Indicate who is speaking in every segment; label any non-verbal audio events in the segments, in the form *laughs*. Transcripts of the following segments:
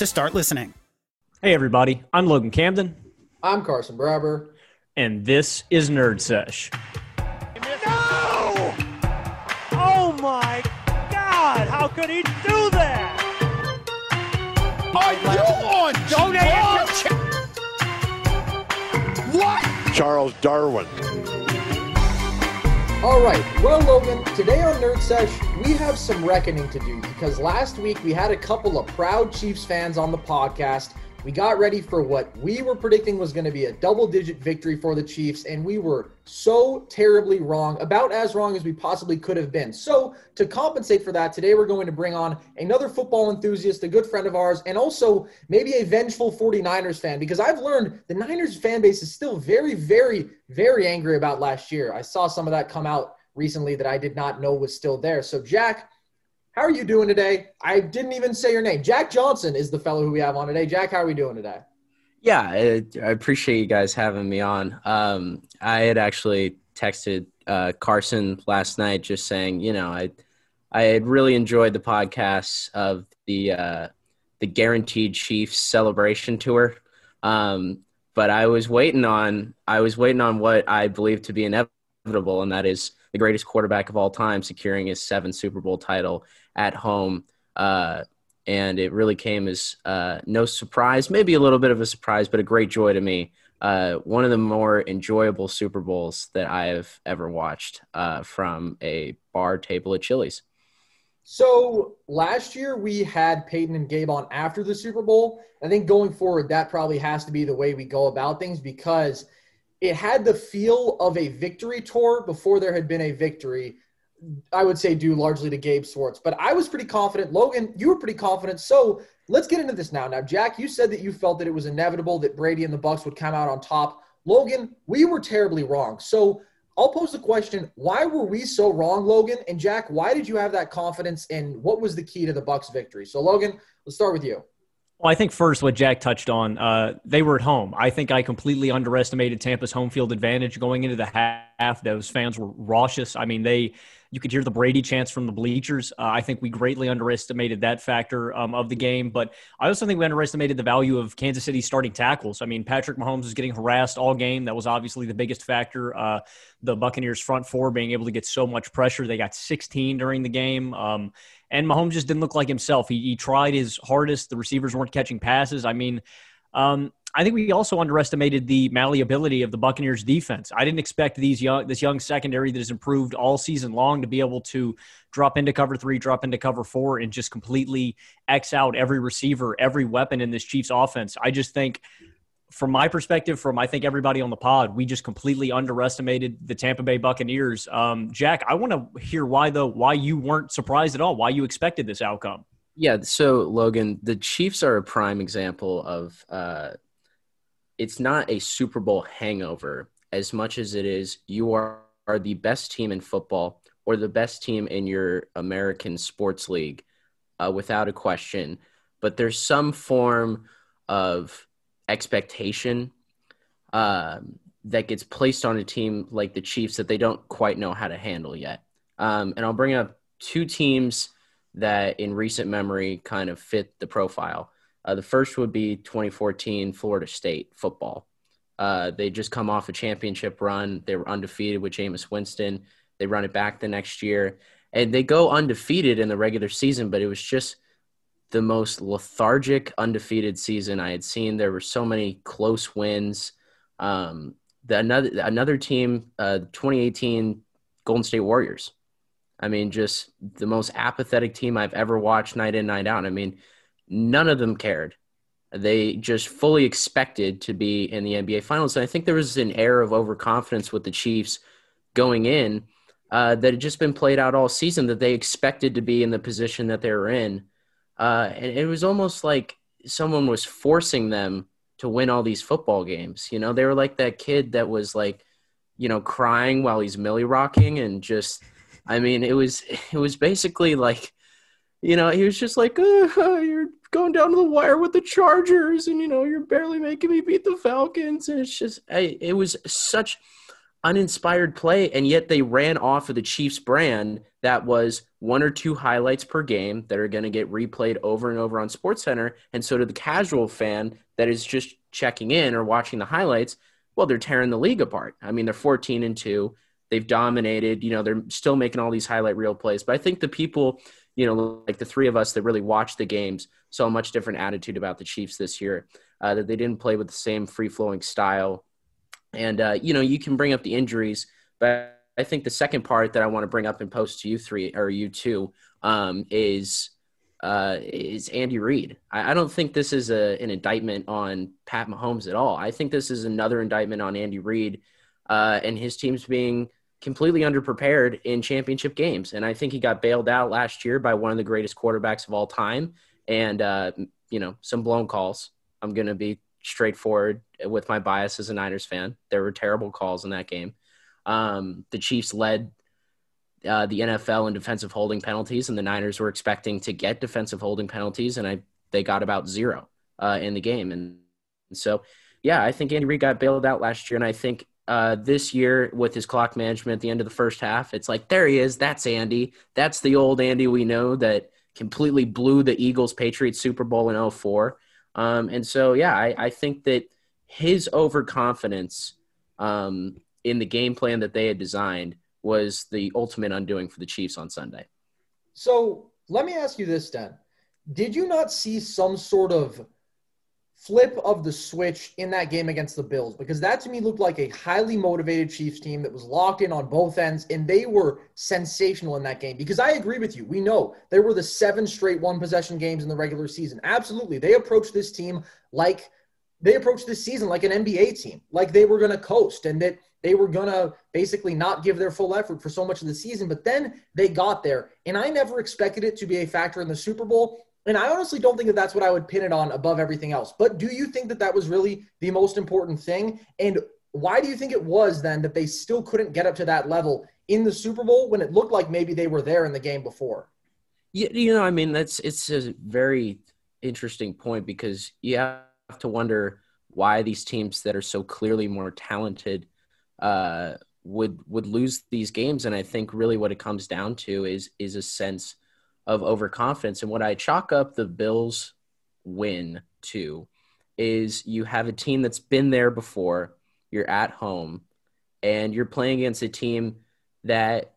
Speaker 1: to start listening.
Speaker 2: Hey, everybody. I'm Logan Camden.
Speaker 3: I'm Carson Barber.
Speaker 2: And this is Nerd Sesh.
Speaker 4: No! Oh my God! How could he do that?
Speaker 5: Are you on
Speaker 4: Donate
Speaker 5: What? Charles Darwin.
Speaker 3: All right. Well, Logan, today on Nerd Sesh, we have some reckoning to do because last week we had a couple of proud Chiefs fans on the podcast. We got ready for what we were predicting was going to be a double digit victory for the Chiefs, and we were so terribly wrong, about as wrong as we possibly could have been. So, to compensate for that, today we're going to bring on another football enthusiast, a good friend of ours, and also maybe a vengeful 49ers fan, because I've learned the Niners fan base is still very, very, very angry about last year. I saw some of that come out recently that I did not know was still there. So, Jack, how are you doing today? I didn't even say your name. Jack Johnson is the fellow who we have on today. Jack, how are we doing today?
Speaker 6: Yeah, I, I appreciate you guys having me on. Um, I had actually texted uh, Carson last night just saying, you know, I I had really enjoyed the podcasts of the uh, the Guaranteed Chiefs celebration tour, um, but I was waiting on I was waiting on what I believe to be inevitable, and that is the greatest quarterback of all time securing his seventh Super Bowl title at home. Uh, and it really came as uh, no surprise, maybe a little bit of a surprise, but a great joy to me. Uh, one of the more enjoyable Super Bowls that I have ever watched uh, from a bar table at Chili's.
Speaker 3: So last year we had Peyton and Gabe on after the Super Bowl. I think going forward, that probably has to be the way we go about things because – it had the feel of a victory tour before there had been a victory. I would say due largely to Gabe Swartz, but I was pretty confident. Logan, you were pretty confident. So let's get into this now. Now, Jack, you said that you felt that it was inevitable that Brady and the Bucks would come out on top. Logan, we were terribly wrong. So I'll pose the question: Why were we so wrong, Logan? And Jack, why did you have that confidence? And what was the key to the Bucks' victory? So, Logan, let's start with you.
Speaker 2: Well, I think first what Jack touched on, uh, they were at home. I think I completely underestimated Tampa's home field advantage going into the half. Those fans were raucous. I mean, they you could hear the Brady chants from the bleachers. Uh, I think we greatly underestimated that factor um, of the game, but I also think we underestimated the value of Kansas City's starting tackles. I mean, Patrick Mahomes was getting harassed all game. That was obviously the biggest factor. Uh, the Buccaneers front four being able to get so much pressure. They got 16 during the game. Um, and Mahomes just didn't look like himself. He, he tried his hardest. The receivers weren't catching passes. I mean, um, I think we also underestimated the malleability of the Buccaneers defense. I didn't expect these young this young secondary that has improved all season long to be able to drop into cover 3, drop into cover 4 and just completely X out every receiver, every weapon in this Chiefs offense. I just think from my perspective, from I think everybody on the pod, we just completely underestimated the Tampa Bay Buccaneers. Um, Jack, I want to hear why though, why you weren't surprised at all, why you expected this outcome.
Speaker 6: Yeah, so Logan, the Chiefs are a prime example of uh, it's not a Super Bowl hangover as much as it is you are, are the best team in football or the best team in your American sports league, uh, without a question. But there's some form of expectation um, that gets placed on a team like the Chiefs that they don't quite know how to handle yet. Um, and I'll bring up two teams that in recent memory kind of fit the profile. Uh, the first would be 2014 Florida State football. Uh, they just come off a championship run. They were undefeated with Jameis Winston. They run it back the next year, and they go undefeated in the regular season. But it was just the most lethargic undefeated season I had seen. There were so many close wins. Um, the another another team, uh, 2018 Golden State Warriors. I mean, just the most apathetic team I've ever watched night in, night out. I mean, none of them cared. They just fully expected to be in the NBA Finals. And I think there was an air of overconfidence with the Chiefs going in uh, that had just been played out all season that they expected to be in the position that they were in. Uh, and it was almost like someone was forcing them to win all these football games. You know, they were like that kid that was like, you know, crying while he's millie rocking and just, I mean, it was, *laughs* it was basically like, you know, he was just like, uh, you're going down to the wire with the Chargers, and you know you're barely making me beat the Falcons, and it's just it was such uninspired play, and yet they ran off of the Chiefs brand that was one or two highlights per game that are going to get replayed over and over on SportsCenter, and so to the casual fan that is just checking in or watching the highlights, well, they're tearing the league apart. I mean, they're 14 and two. They've dominated. You know, they're still making all these highlight reel plays, but I think the people you know, like the three of us that really watch the games saw a much different attitude about the Chiefs this year. Uh, that they didn't play with the same free flowing style, and uh, you know, you can bring up the injuries, but I think the second part that I want to bring up and post to you three or you two um, is uh, is Andy Reid. I, I, don't think this is a, an indictment on Pat Mahomes at all. I think this is another indictment on Andy Reid uh, and his teams being completely underprepared in championship games. And I think he got bailed out last year by one of the greatest quarterbacks of all time. And, uh, you know, some blown calls. I'm going to be straightforward with my bias as a Niners fan. There were terrible calls in that game. Um, the Chiefs led uh, the NFL in defensive holding penalties, and the Niners were expecting to get defensive holding penalties, and I they got about zero uh, in the game. And, and so, yeah, I think Andy Reid got bailed out last year, and I think uh, this year with his clock management at the end of the first half. It's like, there he is. That's Andy. That's the old Andy we know that completely blew the Eagles Patriots Super Bowl in 04. Um, and so, yeah, I, I, think that his overconfidence um, in the game plan that they had designed was the ultimate undoing for the Chiefs on Sunday.
Speaker 3: So let me ask you this, then. Did you not see some sort of flip of the switch in that game against the Bills because that to me looked like a highly motivated Chiefs team that was locked in on both ends and they were sensational in that game because I agree with you. We know there were the seven straight one possession games in the regular season. Absolutely. They approached this team like they approached this season like an NBA team, like they were going to coast and that they were going to basically not give their full effort for so much of the season. But then they got there. And I never expected it to be a factor in the Super Bowl. And I honestly don't think that that's what I would pin it on above everything else. But do you think that that was really the most important thing? And why do you think it was then that they still couldn't get up to that level in the Super Bowl when it looked like maybe they were there in the game before?
Speaker 6: Yeah, you know, I mean, that's it's a very interesting point because you have to wonder why these teams that are so clearly more talented uh, would would lose these games. And I think really what it comes down to is is a sense of overconfidence. And what I chalk up the Bills win to is you have a team that's been there before, you're at home, and you're playing against a team that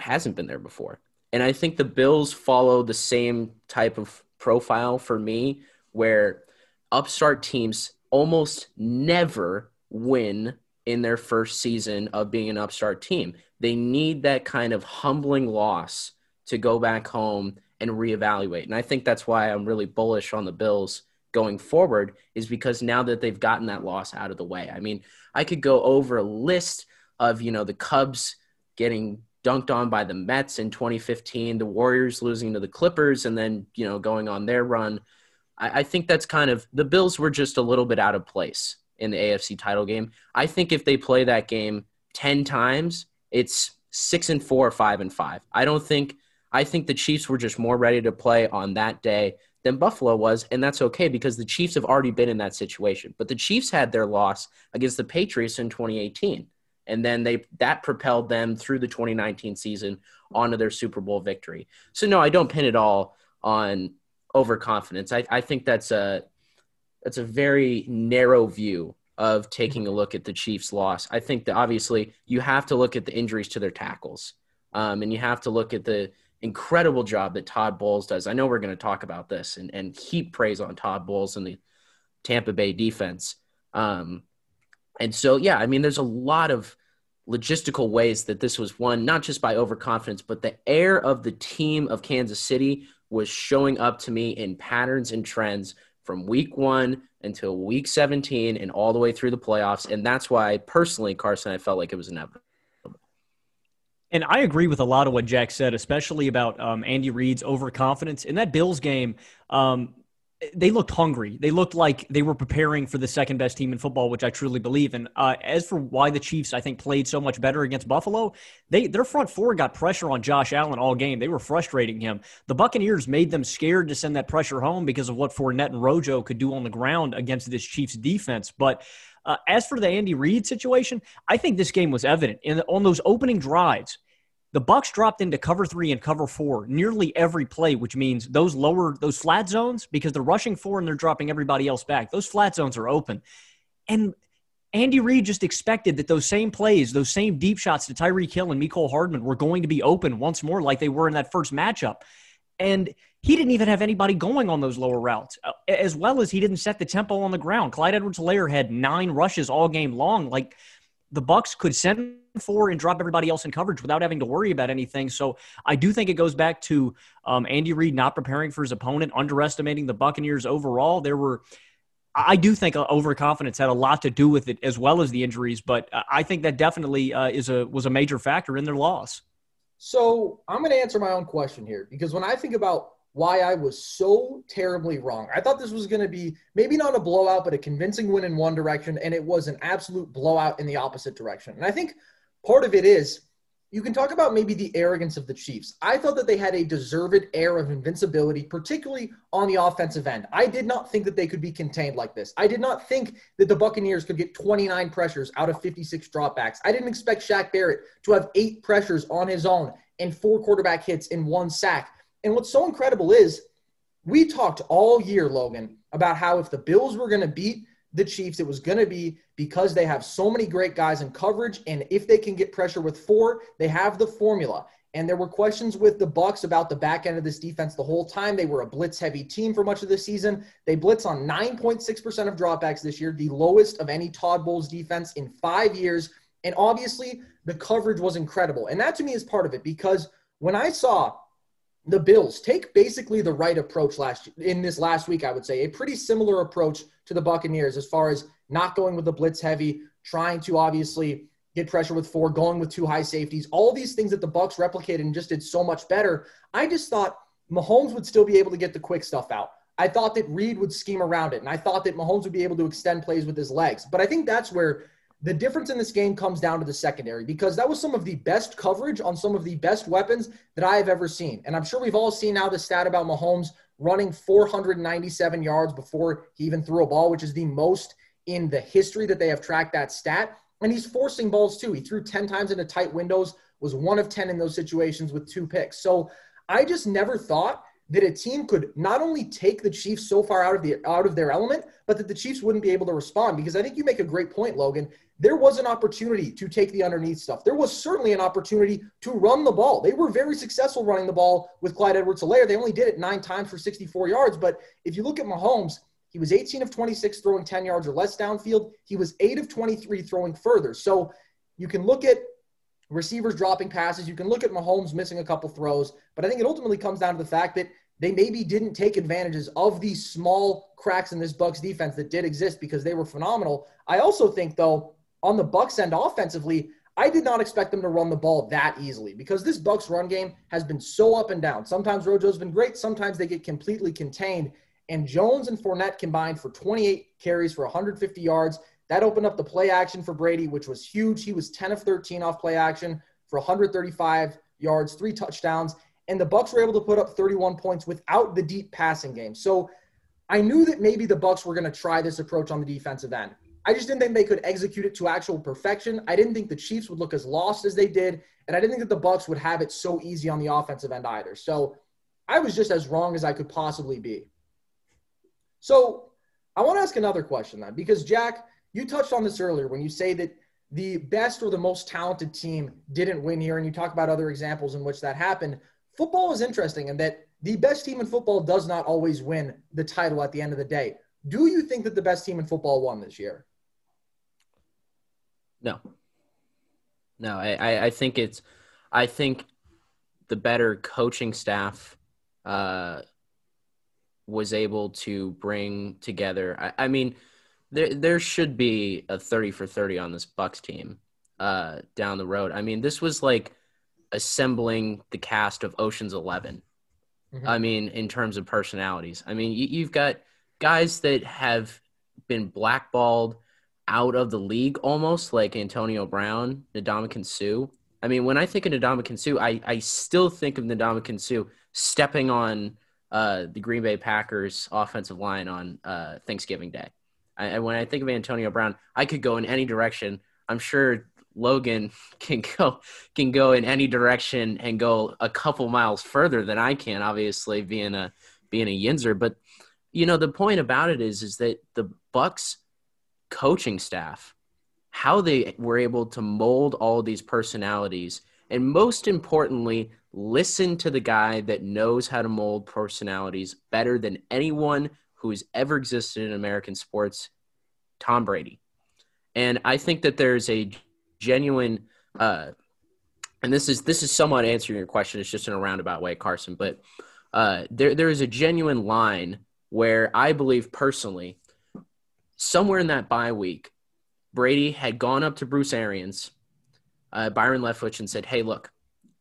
Speaker 6: hasn't been there before. And I think the Bills follow the same type of profile for me, where upstart teams almost never win in their first season of being an upstart team. They need that kind of humbling loss to go back home and reevaluate. And I think that's why I'm really bullish on the Bills going forward is because now that they've gotten that loss out of the way. I mean, I could go over a list of, you know, the Cubs getting dunked on by the Mets in 2015, the Warriors losing to the Clippers and then, you know, going on their run. I, I think that's kind of the Bills were just a little bit out of place in the AFC title game. I think if they play that game 10 times, it's six and four, or five and five. I don't think I think the Chiefs were just more ready to play on that day than Buffalo was, and that's okay because the Chiefs have already been in that situation. But the Chiefs had their loss against the Patriots in 2018. and then they that propelled them through the 2019 season onto their Super Bowl victory. So no, I don't pin it all on overconfidence. I, I think that's a that's a very narrow view of taking a look at the Chiefs' loss. I think that obviously you have to look at the injuries to their tackles, um, and you have to look at the incredible job that Todd Bowles does. I know we're going to talk about this and, and heap praise on Todd Bowles and the Tampa Bay defense. Um, and so, yeah, I mean, there's a lot of logistical ways that this was won, not just by overconfidence, but the air of the team of Kansas City was showing up to me in patterns and trends from week one until week 17 and all the way through the playoffs. And that's why, personally, Carson, I felt like it was inevitable.
Speaker 2: And I agree with a lot of what Jack said, especially about um, Andy Reid's overconfidence. In that Bills game, um, they looked hungry. They looked like they were preparing for the second best team in football, which I truly believe. And uh, as for why the Chiefs, I think, played so much better against Buffalo, they their front four got pressure on Josh Allen all game. They were frustrating him. The Buccaneers made them scared to send that pressure home because of what Fournette and Rojo could do on the ground against this Chiefs defense. But uh, as for the Andy Reid situation, I think this game was evident in on those opening drives the Bucks dropped into cover three and cover four nearly every play, which means those lower those flat zones because they're rushing four and they're dropping everybody else back. Those flat zones are open, and Andy Reid just expected that those same plays, those same deep shots to Tyreek Hill and Mecole Hardman were going to be open once more, like they were in that first matchup, and he didn't even have anybody going on those lower routes, uh, as well as he didn't set the tempo on the ground. Clyde Edwards-Helaire had nine rushes all game long, like the Bucks could send four and drop everybody else in coverage without having to worry about anything. So I do think it goes back to um, Andy Reid not preparing for his opponent, underestimating the Buccaneers overall. There were. I do think uh, overconfidence had a lot to do with it, as well as the injuries. But I think that definitely uh, is a was a major factor in their loss.
Speaker 3: So I'm going to answer my own question here because when I think about why I was so terribly wrong. I thought this was going to be maybe not a blowout, but a convincing win in one direction, and it was an absolute blowout in the opposite direction. And I think part of it is you can talk about maybe the arrogance of the Chiefs. I thought that they had a deserved air of invincibility, particularly on the offensive end. I did not think that they could be contained like this. I did not think that the Buccaneers could get 29 pressures out of 56 dropbacks. I didn't expect Shaq Barrett to have eight pressures on his own and four quarterback hits in one sack. And what's so incredible is we talked all year, Logan, about how if the Bills were going to beat the Chiefs, it was going to be because they have so many great guys in coverage. And if they can get pressure with four, they have the formula. And there were questions with the Bucks about the back end of this defense the whole time. They were a blitz heavy team for much of the season. They blitz on 9.6% of dropbacks this year, the lowest of any Todd Bowles defense in five years. And obviously, the coverage was incredible. And that to me is part of it because when I saw the Bills take basically the right approach last in this last week, I would say a pretty similar approach to the Buccaneers as far as not going with the blitz heavy, trying to obviously get pressure with four, going with two high safeties, all these things that the Bucks replicated and just did so much better. I just thought Mahomes would still be able to get the quick stuff out. I thought that Reid would scheme around it, and I thought that Mahomes would be able to extend plays with his legs. But I think that's where the difference in this game comes down to the secondary because that was some of the best coverage on some of the best weapons that I have ever seen. And I'm sure we've all seen now the stat about Mahomes running 497 yards before he even threw a ball, which is the most in the history that they have tracked that stat. And he's forcing balls too. He threw 10 times into tight windows, was one of 10 in those situations with two picks. So I just never thought that a team could not only take the Chiefs so far out of the out of their element, but that the Chiefs wouldn't be able to respond. Because I think you make a great point, Logan. There was an opportunity to take the underneath stuff. There was certainly an opportunity to run the ball. They were very successful running the ball with Clyde Edwards-Helaire. They only did it nine times for 64 yards. But if you look at Mahomes, he was 18 of 26 throwing 10 yards or less downfield. He was 8 of 23 throwing further. So you can look at receivers dropping passes. You can look at Mahomes missing a couple throws, but I think it ultimately comes down to the fact that they maybe didn't take advantages of these small cracks in this Bucks defense that did exist because they were phenomenal. I also think though on the Bucks end offensively, I did not expect them to run the ball that easily because this Bucks run game has been so up and down. Sometimes Rojo's been great, sometimes they get completely contained. And Jones and Fournette combined for 28 carries for 150 yards. That opened up the play action for Brady, which was huge. He was 10 of 13 off play action for 135 yards, three touchdowns, and the Bucks were able to put up 31 points without the deep passing game. So I knew that maybe the Bucks were going to try this approach on the defensive end. I just didn't think they could execute it to actual perfection. I didn't think the Chiefs would look as lost as they did, and I didn't think that the Bucks would have it so easy on the offensive end either. So I was just as wrong as I could possibly be. So I want to ask another question then, because Jack, you touched on this earlier when you say that the best or the most talented team didn't win here, and you talk about other examples in which that happened. Football is interesting in that the best team in football does not always win the title at the end of the day. Do you think that the best team in football won this year?
Speaker 6: No. No, I, I think it's I think the better coaching staff uh, was able to bring together. I, I, mean, there there should be a thirty for thirty on this Bucks team uh, down the road. I mean, this was like assembling the cast of Ocean's 11 mm-hmm. I mean, in terms of personalities. I mean, you, you've got guys that have been blackballed out of the league almost, like Antonio Brown, Ndamukong Suh. I mean, when I think of Ndamukong Suh, I, I still think of Ndamukong Suh stepping on uh, the Green Bay Packers offensive line on uh, Thanksgiving Day. I, and when I think of Antonio Brown, I could go in any direction. I'm sure Logan *laughs* can go can go in any direction and go a couple miles further than I can. Obviously, being a being a Yinzer, but you know the point about it is is that the Bucks coaching staff, how they were able to mold all these personalities, and most importantly, listen to the guy that knows how to mold personalities better than anyone who has ever existed in American sports, Tom Brady. And I think that there's a genuine, uh, and this is this is somewhat answering your question. It's just in a roundabout way, Carson. But uh, there there is a genuine line where I believe personally somewhere in that bye week, Brady had gone up to Bruce Arians, uh, Byron Leftwich, and said, Hey, look,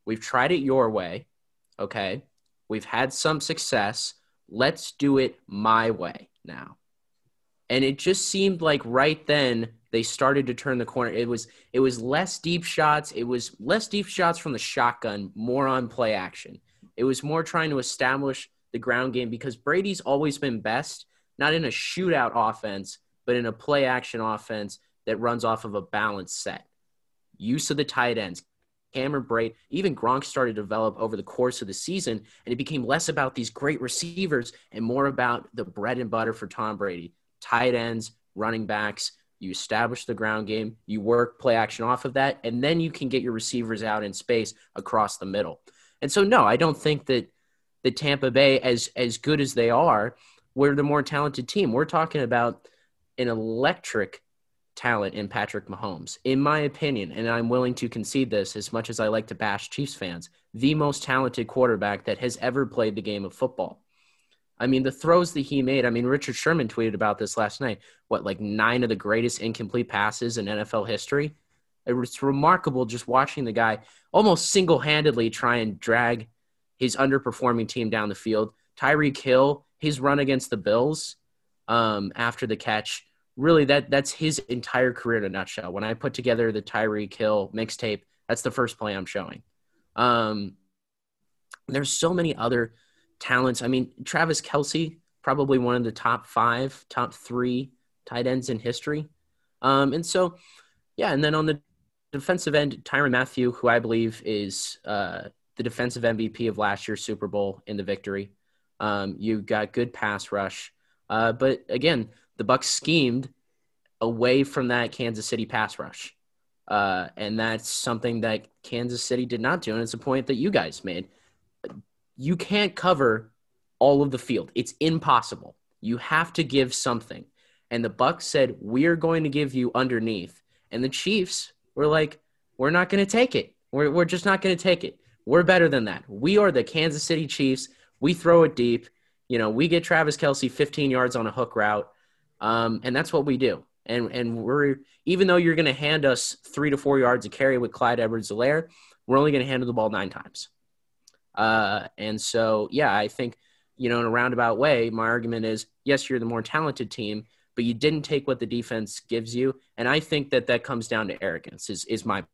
Speaker 6: we've tried it your way. Okay. We've had some success. Let's do it my way now. And it just seemed like right then they started to turn the corner. It was it was less deep shots. It was less deep shots from the shotgun, more on play action. It was more trying to establish the ground game because Brady's always been best, not in a shootout offense, but in a play action offense that runs off of a balanced set. Use of the tight ends. Cameron Brate, even Gronk started to develop over the course of the season, and it became less about these great receivers and more about the bread and butter for Tom Brady. Tight ends, running backs, you establish the ground game, you work play action off of that, and then you can get your receivers out in space across the middle. And so, no, I don't think that the Tampa Bay, as as good as they are, we're the more talented team. We're talking about an electric talent in Patrick Mahomes. In my opinion, and I'm willing to concede this as much as I like to bash Chiefs fans, the most talented quarterback that has ever played the game of football. I mean, the throws that he made, I mean, Richard Sherman tweeted about this last night. What, like nine of the greatest incomplete passes in NFL history? It's remarkable just watching the guy almost single handedly try and drag his underperforming team down the field. Tyreek Hill, his run against the Bills um, after the catch, really that that's his entire career in a nutshell. When I put together the Tyreek Kill mixtape, that's the first play I'm showing. Um, there's so many other talents. I mean, Travis Kelce, probably one of the top five, top three tight ends in history. Um, and so, yeah, and then on the defensive end, Tyrann Mathieu, who I believe is uh, the defensive MVP of last year's Super Bowl in the victory. Um, you got good pass rush, uh, but again, the Bucks schemed away from that Kansas City pass rush. Uh, and that's something that Kansas City did not do. And it's a point that you guys made. You can't cover all of the field. It's impossible. You have to give something. And the Bucks said, "We're going to give you underneath." And the Chiefs were like, "We're not going to take it. We're we're just not going to take it. We're better than that. We are the Kansas City Chiefs. We throw it deep. You know, we get Travis Kelce 15 yards on a hook route. Um, and that's what we do. And and we're even though you're going to hand us three to four yards of carry with Clyde Edwards-Helaire, we're only going to handle the ball nine times. Uh, and so, yeah, I think you know in a roundabout way, my argument is yes, you're the more talented team, but you didn't take what the defense gives you, and I think that that comes down to arrogance. Is is my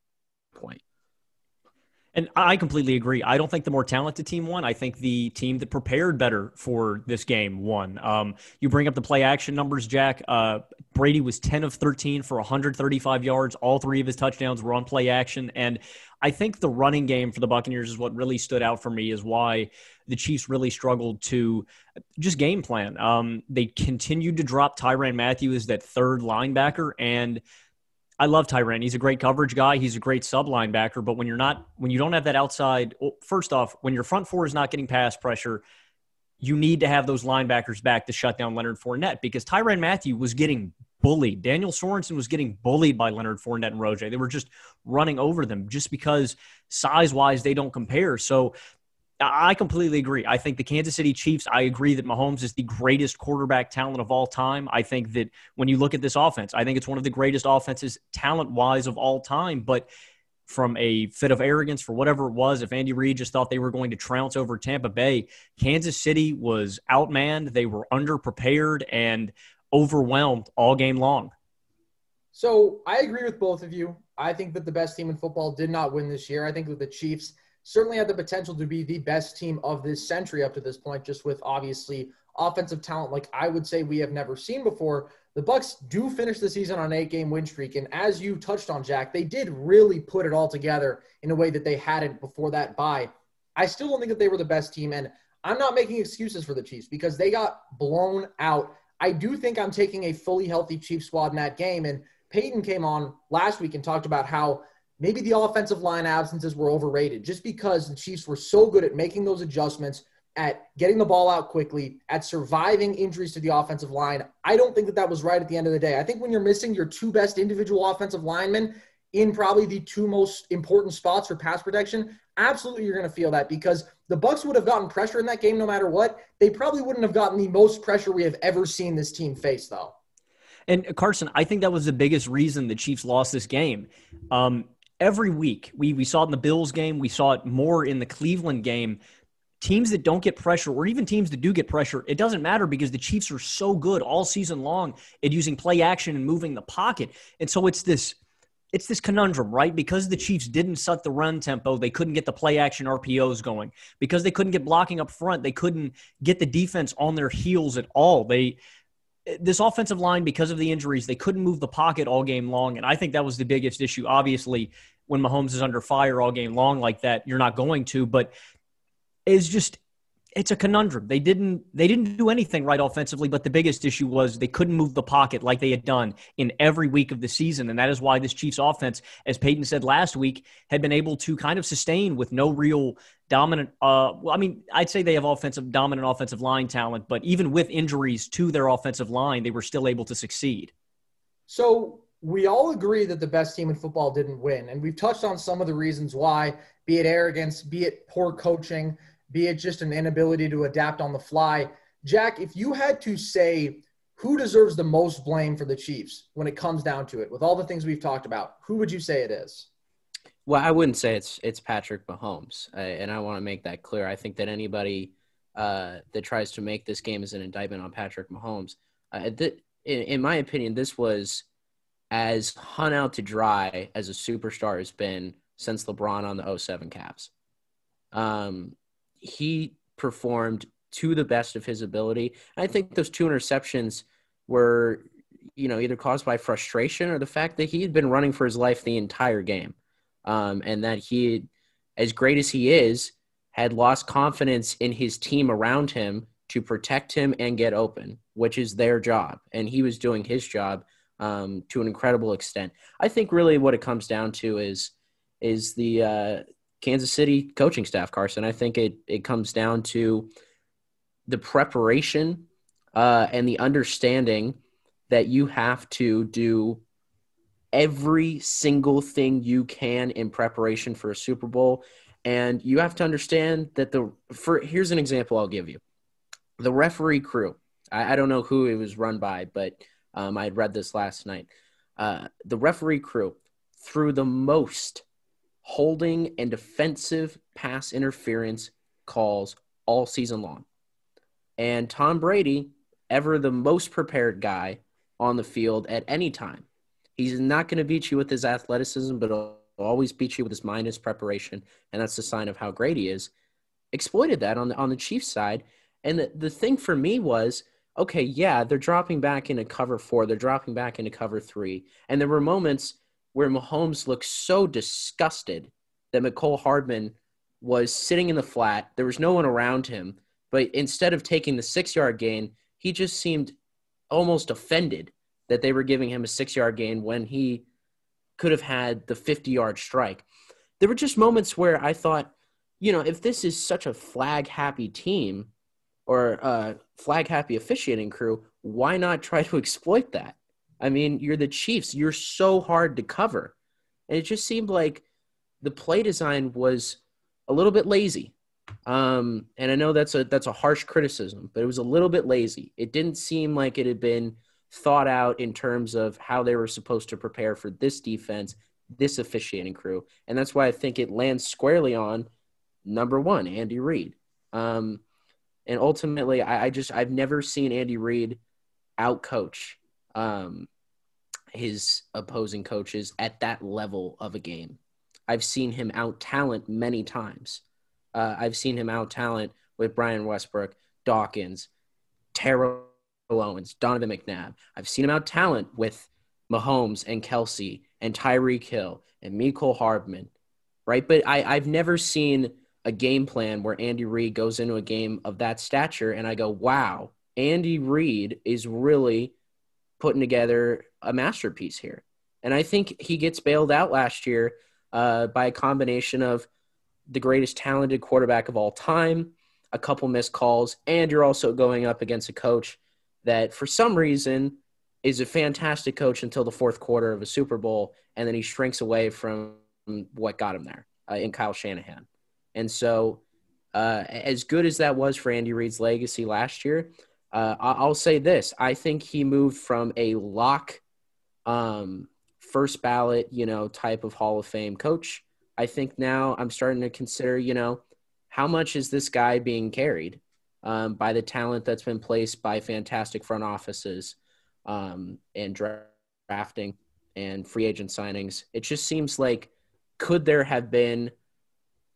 Speaker 6: point.
Speaker 2: And I completely agree. I don't think the more talented team won. I think the team that prepared better for this game won. Um, you bring up the play action numbers, Jack. Uh, Brady was 10 of 13 for 135 yards. All three of his touchdowns were on play action. And I think the running game for the Buccaneers is what really stood out for me, is why the Chiefs really struggled to just game plan. Um, they continued to drop Tyrann Mathieu as that third linebacker. And I love Tyrann. He's a great coverage guy. He's a great sub linebacker. But when you're not, when you don't have that outside, well, first off, when your front four is not getting pass pressure, you need to have those linebackers back to shut down Leonard Fournette because Tyrann Mathieu was getting bullied. Daniel Sorensen was getting bullied by Leonard Fournette and Rojo. They were just running over them just because size wise they don't compare. So I completely agree. I think the Kansas City Chiefs, I agree that Mahomes is the greatest quarterback talent of all time. I think that when you look at this offense, I think it's one of the greatest offenses talent wise of all time. But from a fit of arrogance for whatever it was. If Andy Reid just thought they were going to trounce over Tampa Bay, Kansas City was outmanned. They were underprepared and overwhelmed all game long.
Speaker 3: So I agree with both of you. I think that the best team in football did not win this year. I think that the Chiefs certainly had the potential to be the best team of this century up to this point, just with obviously offensive talent like I would say we have never seen before. The Bucks do finish the season on an eight-game win streak, and as you touched on, Jack, they did really put it all together in a way that they hadn't before that bye. I still don't think that they were the best team, and I'm not making excuses for the Chiefs because they got blown out. I do think I'm taking a fully healthy Chiefs squad in that game, and Peyton came on last week and talked about how maybe the offensive line absences were overrated just because the Chiefs were so good at making those adjustments at getting the ball out quickly, at surviving injuries to the offensive line. I don't think that that was right at the end of the day. I think when you're missing your two best individual offensive linemen in probably the two most important spots for pass protection, absolutely you're going to feel that because the Bucks would have gotten pressure in that game no matter what. They probably wouldn't have gotten the most pressure we have ever seen this team face though.
Speaker 2: And Carson, I think that was the biggest reason the Chiefs lost this game. Um, every week, we we saw it in the Bills game, we saw it more in the Cleveland game teams that don't get pressure or even teams that do get pressure, it doesn't matter because the Chiefs are so good all season long at using play action and moving the pocket. And so it's this it's this conundrum, right? Because the Chiefs didn't set the run tempo, they couldn't get the play action RPOs going. Because they couldn't get blocking up front, they couldn't get the defense on their heels at all. They this offensive line because of the injuries, they couldn't move the pocket all game long, and I think that was the biggest issue. Obviously, when Mahomes is under fire all game long like that, you're not going to, but is just it's a conundrum. They didn't they didn't do anything right offensively, but the biggest issue was they couldn't move the pocket like they had done in every week of the season, and that is why this Chiefs offense, as Peyton said last week, had been able to kind of sustain with no real dominant. Uh, well, I mean, I'd say they have offensive dominant offensive line talent, but even with injuries to their offensive line, they were still able to succeed.
Speaker 3: So we all agree that the best team in football didn't win, and we've touched on some of the reasons why, be it arrogance, be it poor coaching be it just an inability to adapt on the fly. Jack, if you had to say who deserves the most blame for the Chiefs when it comes down to it, with all the things we've talked about, who would you say it is?
Speaker 6: Well, I wouldn't say it's it's Patrick Mahomes, uh, and I want to make that clear. I think that anybody uh, that tries to make this game as an indictment on Patrick Mahomes, uh, th- in, in my opinion, this was as hung out to dry as a superstar has been since LeBron on the 07 Cavs. Um, he performed to the best of his ability. I think those two interceptions were, you know, either caused by frustration or the fact that he had been running for his life the entire game, um, and that he, as great as he is, had lost confidence in his team around him to protect him and get open, which is their job, and he was doing his job um, to an incredible extent. I think really what it comes down to is is the uh, Kansas City coaching staff, Carson. I think it it comes down to the preparation uh, and the understanding that you have to do every single thing you can in preparation for a Super Bowl, and you have to understand that the for here's an example I'll give you. The referee crew. I, I don't know who it was run by, but um, I had read this last night. Uh, the referee crew threw the most holding and defensive pass interference calls all season long. And Tom Brady, ever the most prepared guy on the field at any time. He's not going to beat you with his athleticism, but he'll always beat you with his mind, his preparation, and that's the sign of how great he is. Exploited that on the on the Chiefs side, and the, the thing for me was okay, yeah, they're dropping back into cover four, they're dropping back into cover three. And there were moments where Mahomes looked so disgusted that Mecole Hardman was sitting in the flat. There was no one around him. But instead of taking the six yard gain, he just seemed almost offended that they were giving him a six yard gain when he could have had the 50 yard strike. There were just moments where I thought, you know, if this is such a flag happy team or a flag happy officiating crew, why not try to exploit that? I mean, you're the Chiefs. You're so hard to cover. And it just seemed like the play design was a little bit lazy. Um, and I know that's a that's a harsh criticism, but it was a little bit lazy. It didn't seem like it had been thought out in terms of how they were supposed to prepare for this defense, this officiating crew, and that's why I think it lands squarely on number one, Andy Reid. Um, and ultimately, I, I, just I've never seen Andy Reid outcoach um, his opposing coaches at that level of a game. I've seen him out talent many times. Uh, I've seen him out talent with Brian Westbrook, Dawkins, Terrell Owens, Donovan McNabb. I've seen him out talent with Mahomes and Kelce and Tyreek Hill and Mecole Hardman, right? But I, I've never seen a game plan where Andy Reid goes into a game of that stature and I go, wow, Andy Reid is really putting together a masterpiece here. And I think he gets bailed out last year uh, by a combination of the greatest talented quarterback of all time, a couple missed calls, and you're also going up against a coach that, for some reason, is a fantastic coach until the fourth quarter of a Super Bowl, and then he shrinks away from what got him there uh, in Kyle Shanahan. And so, uh, as good as that was for Andy Reid's legacy last year, uh, I'll say this: I think he moved from a lock um, first ballot, you know, type of Hall of Fame coach. I think now I'm starting to consider, you know, how much is this guy being carried um, by the talent that's been placed by fantastic front offices um, and drafting and free agent signings. It just seems like could there have been,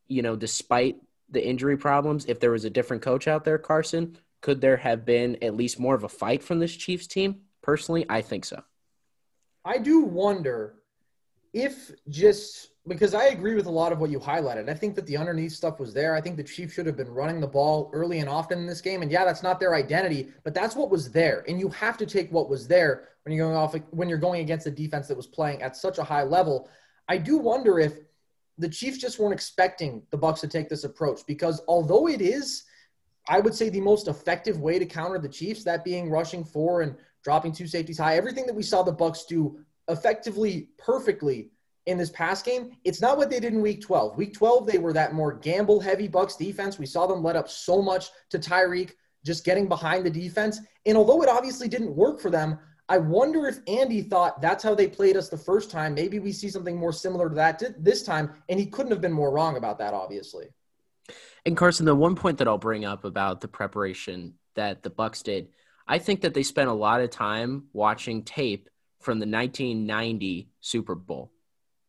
Speaker 6: you know, despite the injury problems, if there was a different coach out there, Carson, could there have been at least more of a fight from this Chiefs team? Personally, I think so.
Speaker 3: I do wonder if just because I agree with a lot of what you highlighted. I think that the underneath stuff was there. I think the Chiefs should have been running the ball early and often in this game. And yeah, that's not their identity, but that's what was there. And you have to take what was there when you're going off when you're going against a defense that was playing at such a high level. I do wonder if the Chiefs just weren't expecting the Bucks to take this approach because although it is I would say the most effective way to counter the Chiefs, that being rushing four and dropping two safeties high. Everything that we saw the Bucks do effectively, perfectly in this pass game, it's not what they did in Week 12. Week 12, they were that more gamble-heavy Bucks defense. We saw them let up so much to Tyreek, just getting behind the defense. And although it obviously didn't work for them, I wonder if Andy thought that's how they played us the first time. Maybe we see something more similar to that this time, and he couldn't have been more wrong about that, obviously.
Speaker 6: And Carson, the one point that I'll bring up about the preparation that the Bucks did, I think that they spent a lot of time watching tape from the 1990 Super Bowl,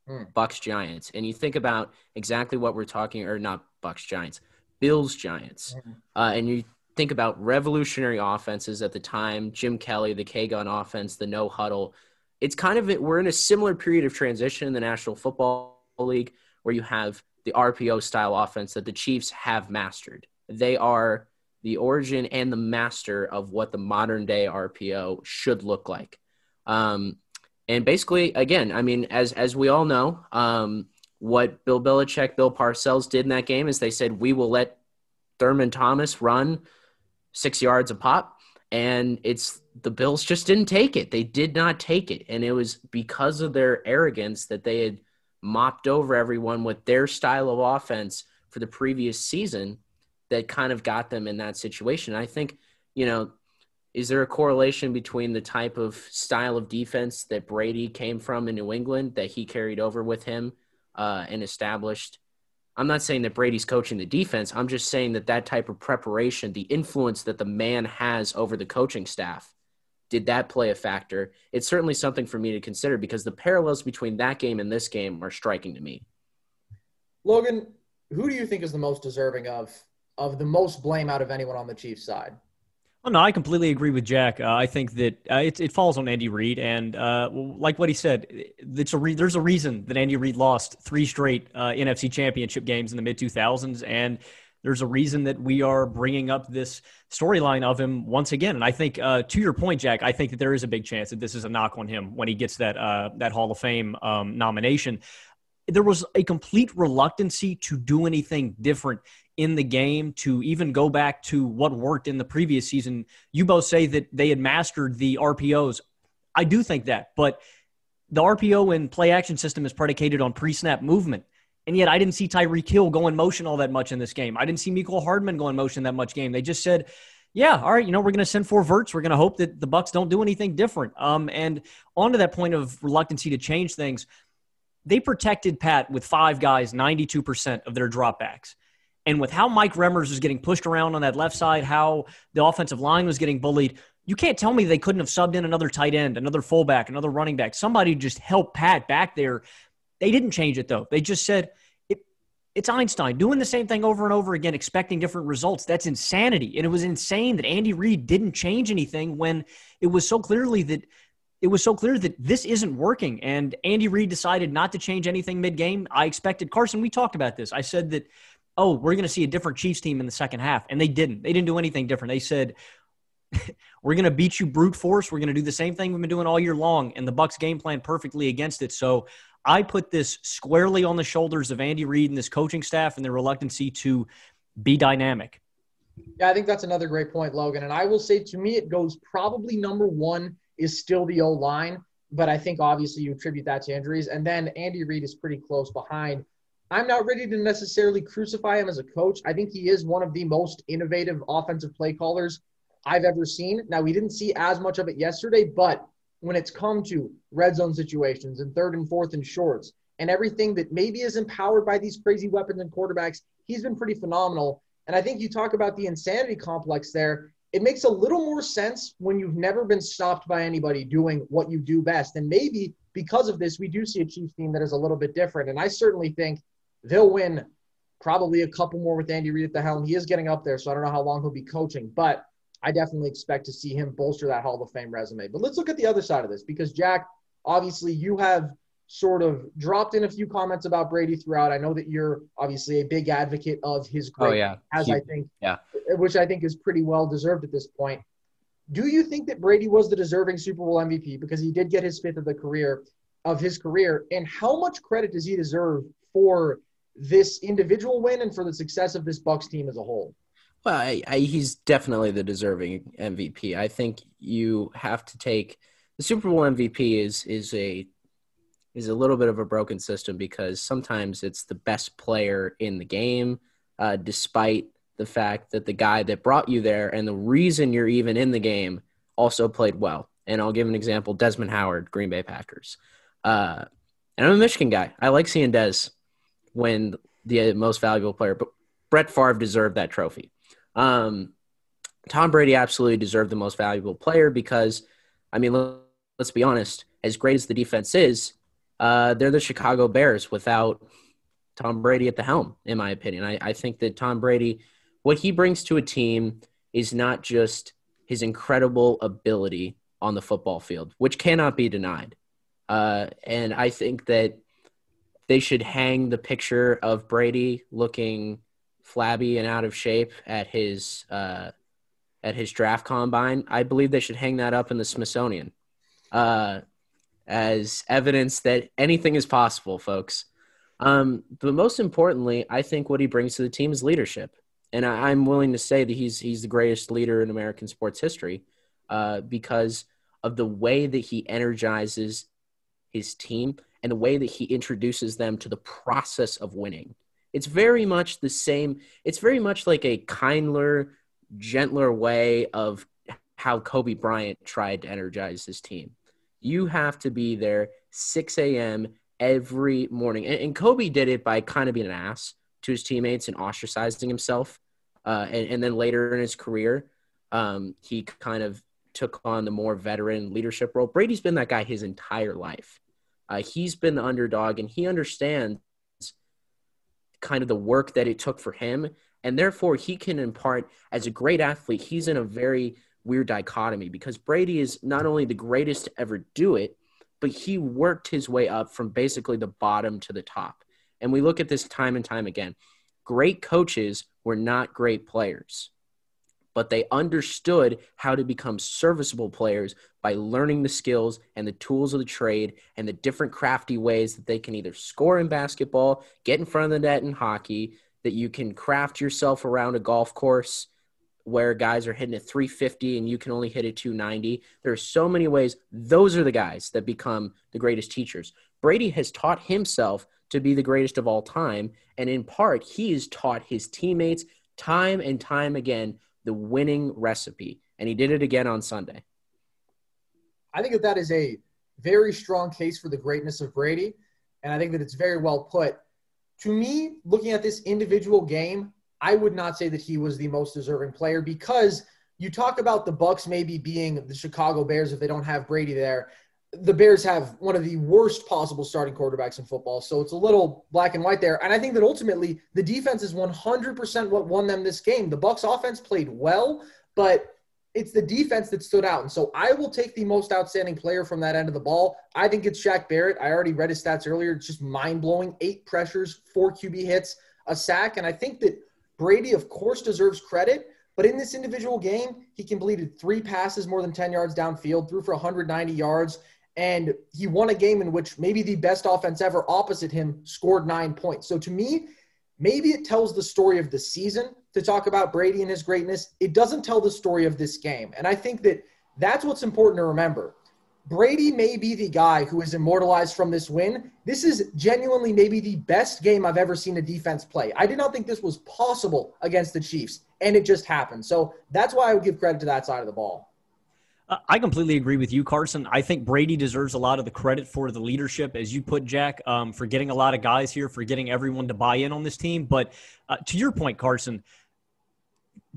Speaker 6: hmm. Bucs Giants, and you think about exactly what we're talking, or not Bucks Giants, Bills Giants, hmm. uh, and you think about revolutionary offenses at the time, Jim Kelly, the K gun offense, the no huddle. It's kind of we're in a similar period of transition in the National Football League where you have the RPO style offense that the Chiefs have mastered. They are the origin and the master of what the modern day RPO should look like. Um, and basically, again, I mean, as as we all know, um, what Bill Belichick, Bill Parcells did in that game is they said we will let Thurman Thomas run six yards a pop, and it's the Bills just didn't take it. They did not take it, and it was because of their arrogance that they had mopped over everyone with their style of offense for the previous season that kind of got them in that situation. I think, you know, is there a correlation between the type of style of defense that Brady came from in New England that he carried over with him uh, and established? I'm not saying that Brady's coaching the defense. I'm just saying that that type of preparation, the influence that the man has over the coaching staff, did that play a factor? It's certainly something for me to consider because the parallels between that game and this game are striking to me.
Speaker 3: Logan, who do you think is the most deserving of of the most blame out of anyone on the Chiefs side?
Speaker 2: Oh, no, I completely agree with Jack. Uh, I think that uh, it, it falls on Andy Reid, and uh, like what he said, a re- there's a reason that Andy Reid lost three straight uh, NFC Championship games in the mid 2000s, and there's a reason that we are bringing up this storyline of him once again. And I think, uh, to your point, Jack, I think that there is a big chance that this is a knock on him when he gets that uh, that Hall of Fame um, nomination. There was a complete reluctancy to do anything different in the game to even go back to what worked in the previous season. You both say that they had mastered the RPOs. I do think that, but the RPO and play action system is predicated on pre snap movement. And yet I didn't see Tyreek Hill go in motion all that much in this game. I didn't see Mecole Hardman go in motion that much game. They just said, yeah, all right, you know, we're going to send four verts. We're going to hope that the Bucks don't do anything different. Um, and on to that point of reluctancy to change things, they protected Pat with five guys 92% of their dropbacks. And with how Mike Remmers was getting pushed around on that left side, how the offensive line was getting bullied, you can't tell me they couldn't have subbed in another tight end, another fullback, another running back, somebody just help Pat back there they didn't change it though. They just said it, it's Einstein doing the same thing over and over again, expecting different results. That's insanity. And it was insane that Andy Reid didn't change anything when it was so clearly that it was so clear that this isn't working. And Andy Reid decided not to change anything mid game. I expected Carson. We talked about this. I said that, oh, we're going to see a different Chiefs team in the second half, and they didn't. They didn't do anything different. They said. *laughs* we're going to beat you brute force. We're going to do the same thing we've been doing all year long, and the Bucks game plan perfectly against it. So I put this squarely on the shoulders of Andy Reid and this coaching staff and their reluctancy to be dynamic.
Speaker 3: Yeah, I think that's another great point, Logan. And I will say to me, it goes probably number one is still the O line, but I think obviously you attribute that to injuries. And then Andy Reid is pretty close behind. I'm not ready to necessarily crucify him as a coach. I think he is one of the most innovative offensive play callers I've ever seen. Now, we didn't see as much of it yesterday, but when it's come to red zone situations and third and fourth and shorts and everything that maybe is empowered by these crazy weapons and quarterbacks, he's been pretty phenomenal. And I think you talk about the insanity complex there. It makes a little more sense when you've never been stopped by anybody doing what you do best. And maybe because of this, we do see a Chiefs team that is a little bit different. And I certainly think they'll win probably a couple more with Andy Reid at the helm. He is getting up there, so I don't know how long he'll be coaching. But I definitely expect to see him bolster that Hall of Fame resume. But let's look at the other side of this because, Jack, obviously you have sort of dropped in a few comments about Brady throughout. I know that you're obviously a big advocate of his oh, great,
Speaker 6: oh, yeah.
Speaker 3: as
Speaker 6: he,
Speaker 3: I think,
Speaker 6: yeah,
Speaker 3: which I think is pretty well deserved at this point. Do you think that Brady was the deserving Super Bowl MVP because he did get his fifth of the career of his career, and how much credit does he deserve for this individual win and for the success of this Bucks team as a whole?
Speaker 6: Well, I, I, he's definitely the deserving MVP. I think you have to take the Super Bowl MVP is is a is a little bit of a broken system because sometimes it's the best player in the game, uh, despite the fact that the guy that brought you there and the reason you're even in the game also played well. And I'll give an example: Desmond Howard, Green Bay Packers. Uh, and I'm a Michigan guy. I like seeing Des win the most valuable player, but Brett Favre deserved that trophy. Um, Tom Brady absolutely deserved the most valuable player because, I mean, let's be honest, as great as the defense is, uh, they're the Chicago Bears without Tom Brady at the helm, in my opinion. I, I think that Tom Brady, what he brings to a team is not just his incredible ability on the football field, which cannot be denied. Uh, and I think that they should hang the picture of Brady looking flabby and out of shape at his uh, at his draft combine, I believe they should hang that up in the Smithsonian uh, as evidence that anything is possible, folks. Um, but most importantly, I think what he brings to the team is leadership, and I, am willing to say that he's he's the greatest leader in American sports history uh, because of the way that he energizes his team and the way that he introduces them to the process of winning. It's very much the same. It's very much like a kinder, gentler way of how Kobe Bryant tried to energize his team. You have to be there 6 a.m. every morning. And, and, Kobe did it by kind of being an ass to his teammates and ostracizing himself. Uh, and, and, then later in his career, um, he kind of took on the more veteran leadership role. Brady's been that guy his entire life. Uh, he's been the underdog, and he understands kind of the work that it took for him. And therefore, he can impart, as a great athlete, he's in a very weird dichotomy because Brady is not only the greatest to ever do it, but he worked his way up from basically the bottom to the top. And we look at this time and time again. Great coaches were not great players, but they understood how to become serviceable players by learning the skills and the tools of the trade and the different crafty ways that they can either score in basketball, get in front of the net in hockey, that you can craft yourself around a golf course where guys are hitting at 350 and you can only hit at 290. There are so many ways. Those are the guys that become the greatest teachers. Brady has taught himself to be the greatest of all time. And in part, he has taught his teammates time and time again the winning recipe. And he did it again on Sunday.
Speaker 3: I think that that is a very strong case for the greatness of Brady. And I think that it's very well put. To me, looking at this individual game, I would not say that he was the most deserving player because you talk about the Bucks maybe being the Chicago Bears if they don't have Brady there. The Bears have one of the worst possible starting quarterbacks in football, so it's a little black and white there. And I think that ultimately the defense is 100% what won them this game. The Bucks offense played well, but it's the defense that stood out. And so I will take the most outstanding player from that end of the ball. I think it's Shaq Barrett. I already read his stats earlier. It's just mind blowing. Eight pressures, four QB hits, a sack. And I think that Brady, of course, deserves credit, but in this individual game, he completed three passes more than 10 yards downfield, threw for 190 yards, and he won a game in which maybe the best offense ever opposite him scored nine points. So to me, maybe it tells the story of the season to talk about Brady and his greatness. It doesn't tell the story of this game. And I think that that's what's important to remember. Brady may be the guy who is immortalized from this win. This is genuinely maybe the best game I've ever seen a defense play. I did not think this was possible against the Chiefs, and it just happened. So that's why I would give credit to that side of the ball.
Speaker 2: I completely agree with you, Carson. I think Brady deserves a lot of the credit for the leadership, as you put, Jack, um, for getting a lot of guys here, for getting everyone to buy in on this team. But uh, to your point, Carson,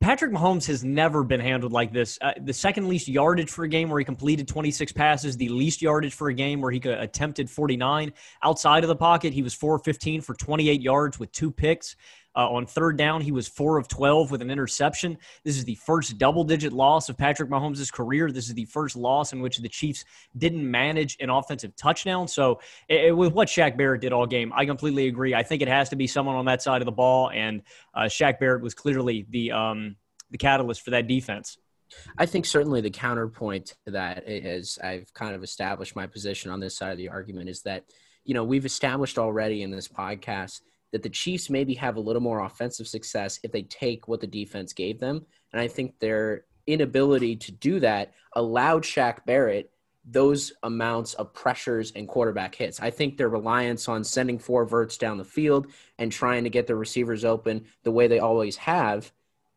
Speaker 2: Patrick Mahomes has never been handled like this. Uh, the second least yardage for a game where he completed 26 passes, the least yardage for a game where he attempted 49. Outside of the pocket, he was 4 15 for 28 yards with two picks. Uh, on third down, he was four of 12 with an interception. This is the first double digit loss of Patrick Mahomes' career. This is the first loss in which the Chiefs didn't manage an offensive touchdown. So, it, with what Shaq Barrett did all game, I completely agree. I think it has to be someone on that side of the ball, and uh, Shaq Barrett was clearly the, um, the catalyst for that defense.
Speaker 6: I think certainly the counterpoint to that is I've kind of established my position on this side of the argument is that, you know, we've established already in this podcast that the Chiefs maybe have a little more offensive success if they take what the defense gave them. And I think their inability to do that allowed Shaq Barrett those amounts of pressures and quarterback hits. I think their reliance on sending four verts down the field and trying to get the receivers open the way they always have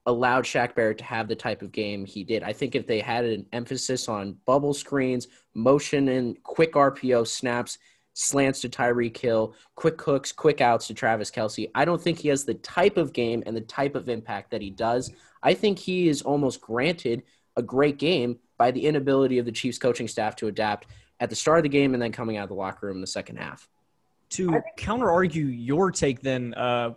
Speaker 6: allowed Shaq Barrett to have the type of game he did. I think if they had an emphasis on bubble screens, motion and quick RPO snaps, slants to Tyreek Hill, quick hooks, quick outs to Travis Kelce. I don't think he has the type of game and the type of impact that he does. I think he is almost granted a great game by the inability of the Chiefs coaching staff to adapt at the start of the game and then coming out of the locker room in the second half.
Speaker 2: To counter argue your take, then, uh,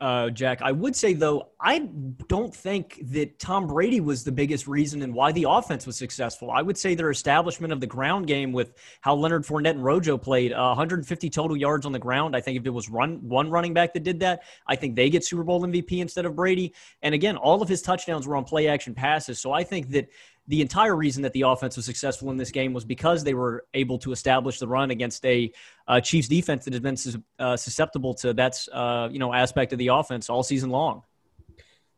Speaker 2: uh, Jack. I would say, though, I don't think that Tom Brady was the biggest reason and why the offense was successful. I would say their establishment of the ground game with how Leonard Fournette and Rojo played uh, 150 total yards on the ground. I think if it was run one running back that did that, I think they get Super Bowl MVP instead of Brady. And again, all of his touchdowns were on play action passes. So I think that the entire reason that the offense was successful in this game was because they were able to establish the run against a uh, Chiefs defense that has been uh, susceptible to that uh, you know aspect of the offense all season long.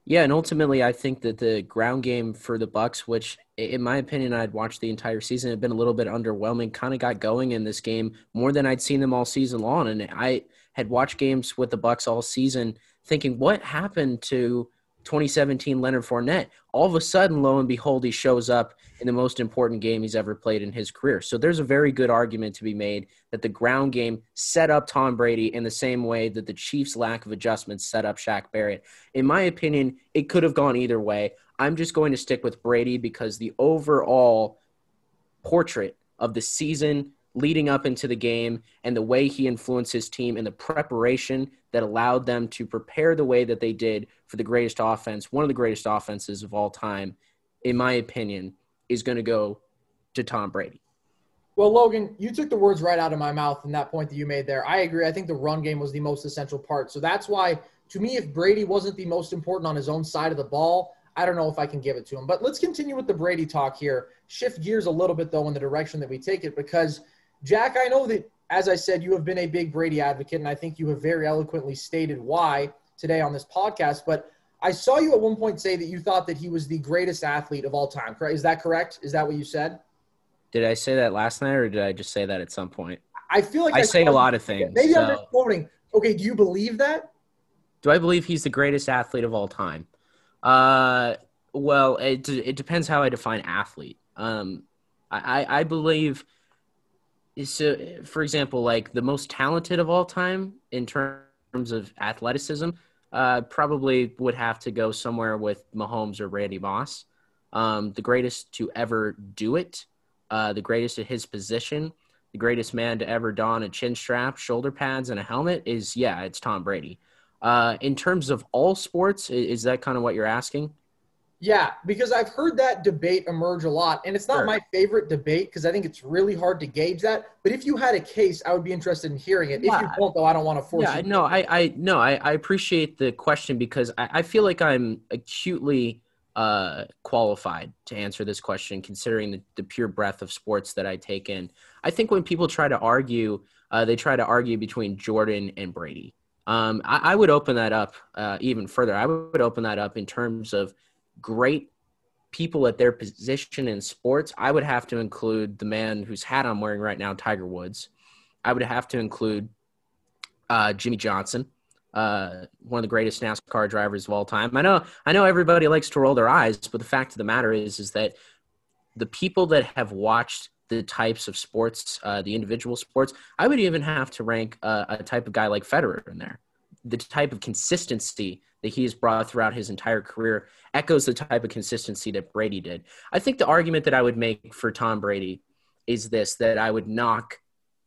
Speaker 6: Yeah, and ultimately, I think that the ground game for the Bucks, which in my opinion, I'd watched the entire season, had been a little bit underwhelming. Kind of got going in this game more than I'd seen them all season long, and I had watched games with the Bucks all season, thinking, what happened to 2017 Leonard Fournette, all of a sudden, lo and behold, he shows up in the most important game he's ever played in his career. So there's a very good argument to be made that the ground game set up Tom Brady in the same way that the Chiefs' lack of adjustments set up Shaq Barrett. In my opinion, it could have gone either way. I'm just going to stick with Brady because the overall portrait of the season leading up into the game and the way he influenced his team and the preparation that allowed them to prepare the way that they did for the greatest offense, one of the greatest offenses of all time. in my opinion, is going to go to Tom Brady.
Speaker 3: Well, Logan, you took the words right out of my mouth in that point that you made there. I agree. I think the run game was the most essential part. So that's why, to me, if Brady wasn't the most important on his own side of the ball, I don't know if I can give it to him. But let's continue with the Brady talk here. Shift gears a little bit, though, in the direction that we take it because, Jack, I know that, as I said, you have been a big Brady advocate, and I think you have very eloquently stated why today on this podcast. But I saw you at one point say that you thought that he was the greatest athlete of all time. Correct? Is that correct? Is that what you said?
Speaker 6: Did I say that last night, or did I just say that at some point?
Speaker 3: I feel like
Speaker 6: I, say a lot of things.
Speaker 3: Maybe I'm
Speaker 6: so-
Speaker 3: just quoting. Okay, do you believe that?
Speaker 6: Do I believe he's the greatest athlete of all time? Uh, well, it it depends how I define athlete. Um, I I I believe. So, for example, like the most talented of all time in terms of athleticism, uh, probably would have to go somewhere with Mahomes or Randy Moss. Um, the greatest to ever do it, uh, the greatest at his position, the greatest man to ever don a chin strap, shoulder pads, and a helmet is yeah, it's Tom Brady. Uh, in terms of all sports, i- is that kind of what you're asking?
Speaker 3: Yeah, because I've heard that debate emerge a lot, and it's not
Speaker 6: Sure.
Speaker 3: my favorite debate because I think it's really hard to gauge that. But if you had a case, I would be interested in hearing it. If you
Speaker 6: Yeah.
Speaker 3: don't, though, I don't want to force
Speaker 6: Yeah,
Speaker 3: you.
Speaker 6: no, I, I no, I, I appreciate the question because I, I feel like I'm acutely uh, qualified to answer this question, considering the, the pure breadth of sports that I take in. I think when people try to argue, uh, they try to argue between Jordan and Brady. Um, I, I would open that up uh, even further. I would open that up in terms of great people at their position in sports. I would have to include the man whose hat I'm wearing right now, Tiger Woods. I would have to include uh, Jimmie Johnson, uh, one of the greatest NASCAR drivers of all time. I know, I know, everybody likes to roll their eyes, but the fact of the matter is, is that the people that have watched the types of sports, uh, the individual sports, I would even have to rank uh, a type of guy like Federer in there. The type of consistency that he has brought throughout his entire career echoes the type of consistency that Brady did. I think the argument that I would make for Tom Brady is this: that I would knock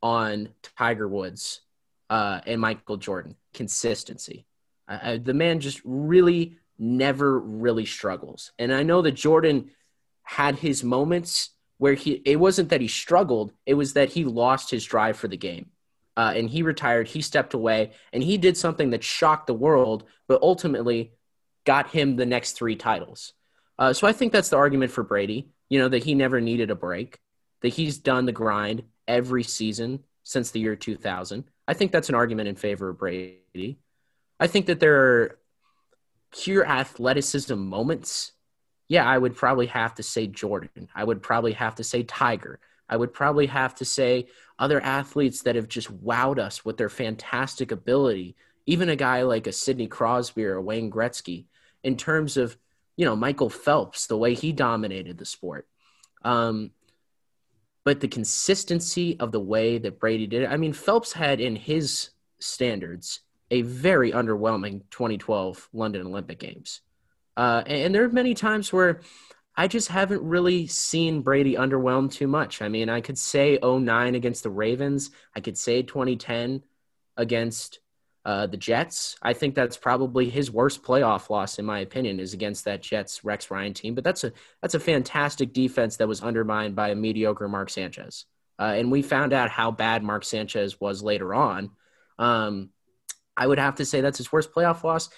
Speaker 6: on Tiger Woods uh, and Michael Jordan consistency. I, I, the man just really never really struggles, and I know that Jordan had his moments where he it wasn't that he struggled; it was that he lost his drive for the game. Uh, and he retired, he stepped away, and he did something that shocked the world, but ultimately got him the next three titles. Uh, so I think that's the argument for Brady, you know, that he never needed a break, that he's done the grind every season since the year 2000. I think that's an argument in favor of Brady. I think that there are pure athleticism moments. Yeah, I would probably have to say Jordan. I would probably have to say Tiger. I would probably have to say other athletes that have just wowed us with their fantastic ability. Even a guy like a Sidney Crosby or Wayne Gretzky, in terms of, you know, Michael Phelps, the way he dominated the sport. Um, but the consistency of the way that Brady did it, I mean, Phelps had in his standards a very underwhelming 2012 London Olympic Games. Uh, and, and there are many times where I just haven't really seen Brady underwhelm too much. I mean, I could say 09 against the Ravens. I could say 2010 against uh, the Jets. I think that's probably his worst playoff loss, in my opinion, is against that Jets Rex Ryan team. But that's a that's a fantastic defense that was undermined by a mediocre Mark Sanchez. Uh, and we found out how bad Mark Sanchez was later on. Um, I would have to say that's his worst playoff loss.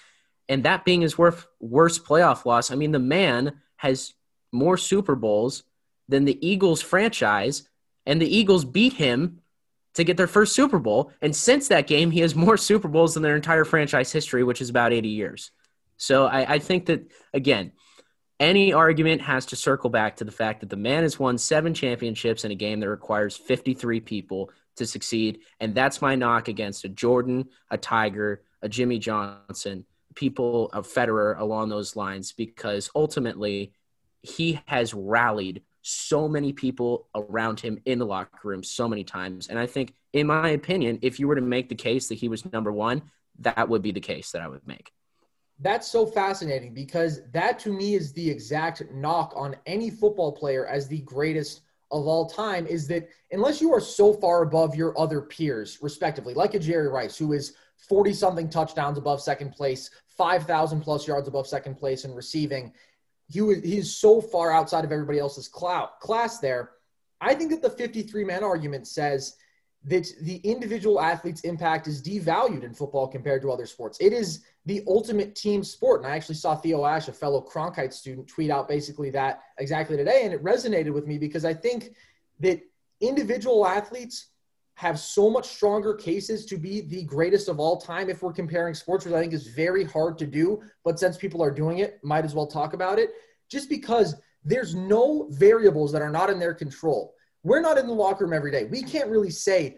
Speaker 6: And that being his worst, worst playoff loss, I mean, the man has more Super Bowls than the Eagles franchise, and the Eagles beat him to get their first Super Bowl. And since that game, he has more Super Bowls than their entire franchise history, which is about 80 years. So I, I think that, again, any argument has to circle back to the fact that the man has won seven championships in a game that requires 53 people to succeed. And that's my knock against a Jordan, a Tiger, a Jimmie Johnson, people, a Federer along those lines, because ultimately he has rallied so many people around him in the locker room so many times. And I think, in my opinion, if you were to make the case that he was number one, that would be the case that I would make.
Speaker 3: That's so fascinating because that to me is the exact knock on any football player as the greatest of all time is that unless you are so far above your other peers, respectively, like a Jerry Rice, who is 40 something touchdowns above second place, 5,000 plus yards above second place in receiving, he was he's so far outside of everybody else's clout, class there. I think that the 53 man argument says that the individual athlete's impact is devalued in football compared to other sports. It is the ultimate team sport. And I actually saw Theo Ash, a fellow Cronkite student, tweet out basically that exactly today. And it resonated with me because I think that individual athletes have so much stronger cases to be the greatest of all time if we're comparing sports, which I think is very hard to do. But since people are doing it, might as well talk about it. Just because there's no variables that are not in their control. We're not in the locker room every day. We can't really say,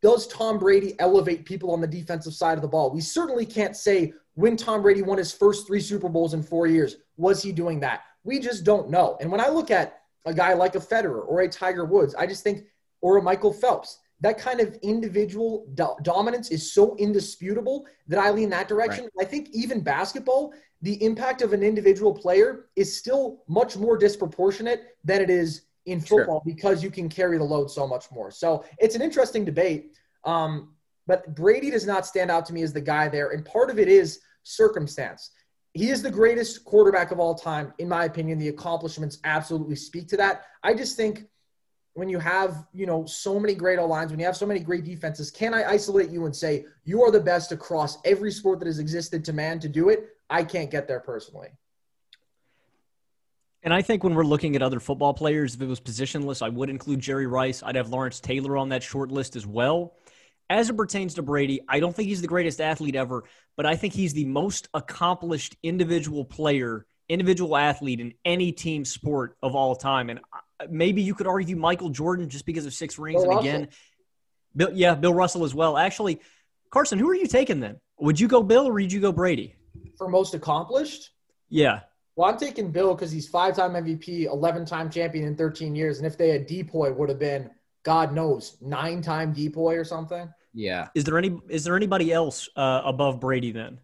Speaker 3: does Tom Brady elevate people on the defensive side of the ball? We certainly can't say when Tom Brady won his first three Super Bowls in four years, was he doing that? We just don't know. And when I look at a guy like a Federer or a Tiger Woods, I just think, or a Michael Phelps, that kind of individual do- dominance is so indisputable that I lean that direction. Right. I think even basketball, the impact of an individual player is still much more disproportionate than it is in football sure. because you can carry the load so much more. So it's an interesting debate. Um, but Brady does not stand out to me as the guy there. And part of it is circumstance. He is the greatest quarterback of all time, in my opinion. The accomplishments absolutely speak to that. I just think when you have, you know, so many great lines, when you have so many great defenses, can I isolate you and say you are the best across every sport that has existed to man to do it? I can't get there personally.
Speaker 2: And I think when we're looking at other football players, if it was positionless, I would include Jerry Rice. I'd have Lawrence Taylor on that short list as well. As it pertains to Brady, I don't think he's the greatest athlete ever, but I think he's the most accomplished individual player, individual athlete in any team sport of all time. And maybe you could argue Michael Jordan just because of six rings. Bill and Russell. again, Bill, yeah, Bill Russell as well. Actually, Carson, who are you taking then? Would you go Bill or would you go Brady?
Speaker 3: For most accomplished?
Speaker 2: Yeah.
Speaker 3: Well, I'm taking Bill because he's five-time MVP, 11-time champion in 13 years, and if they had DPOY, would have been God knows nine-time DPOY or something.
Speaker 6: Yeah.
Speaker 2: Is there any? Is there anybody else uh, above Brady then?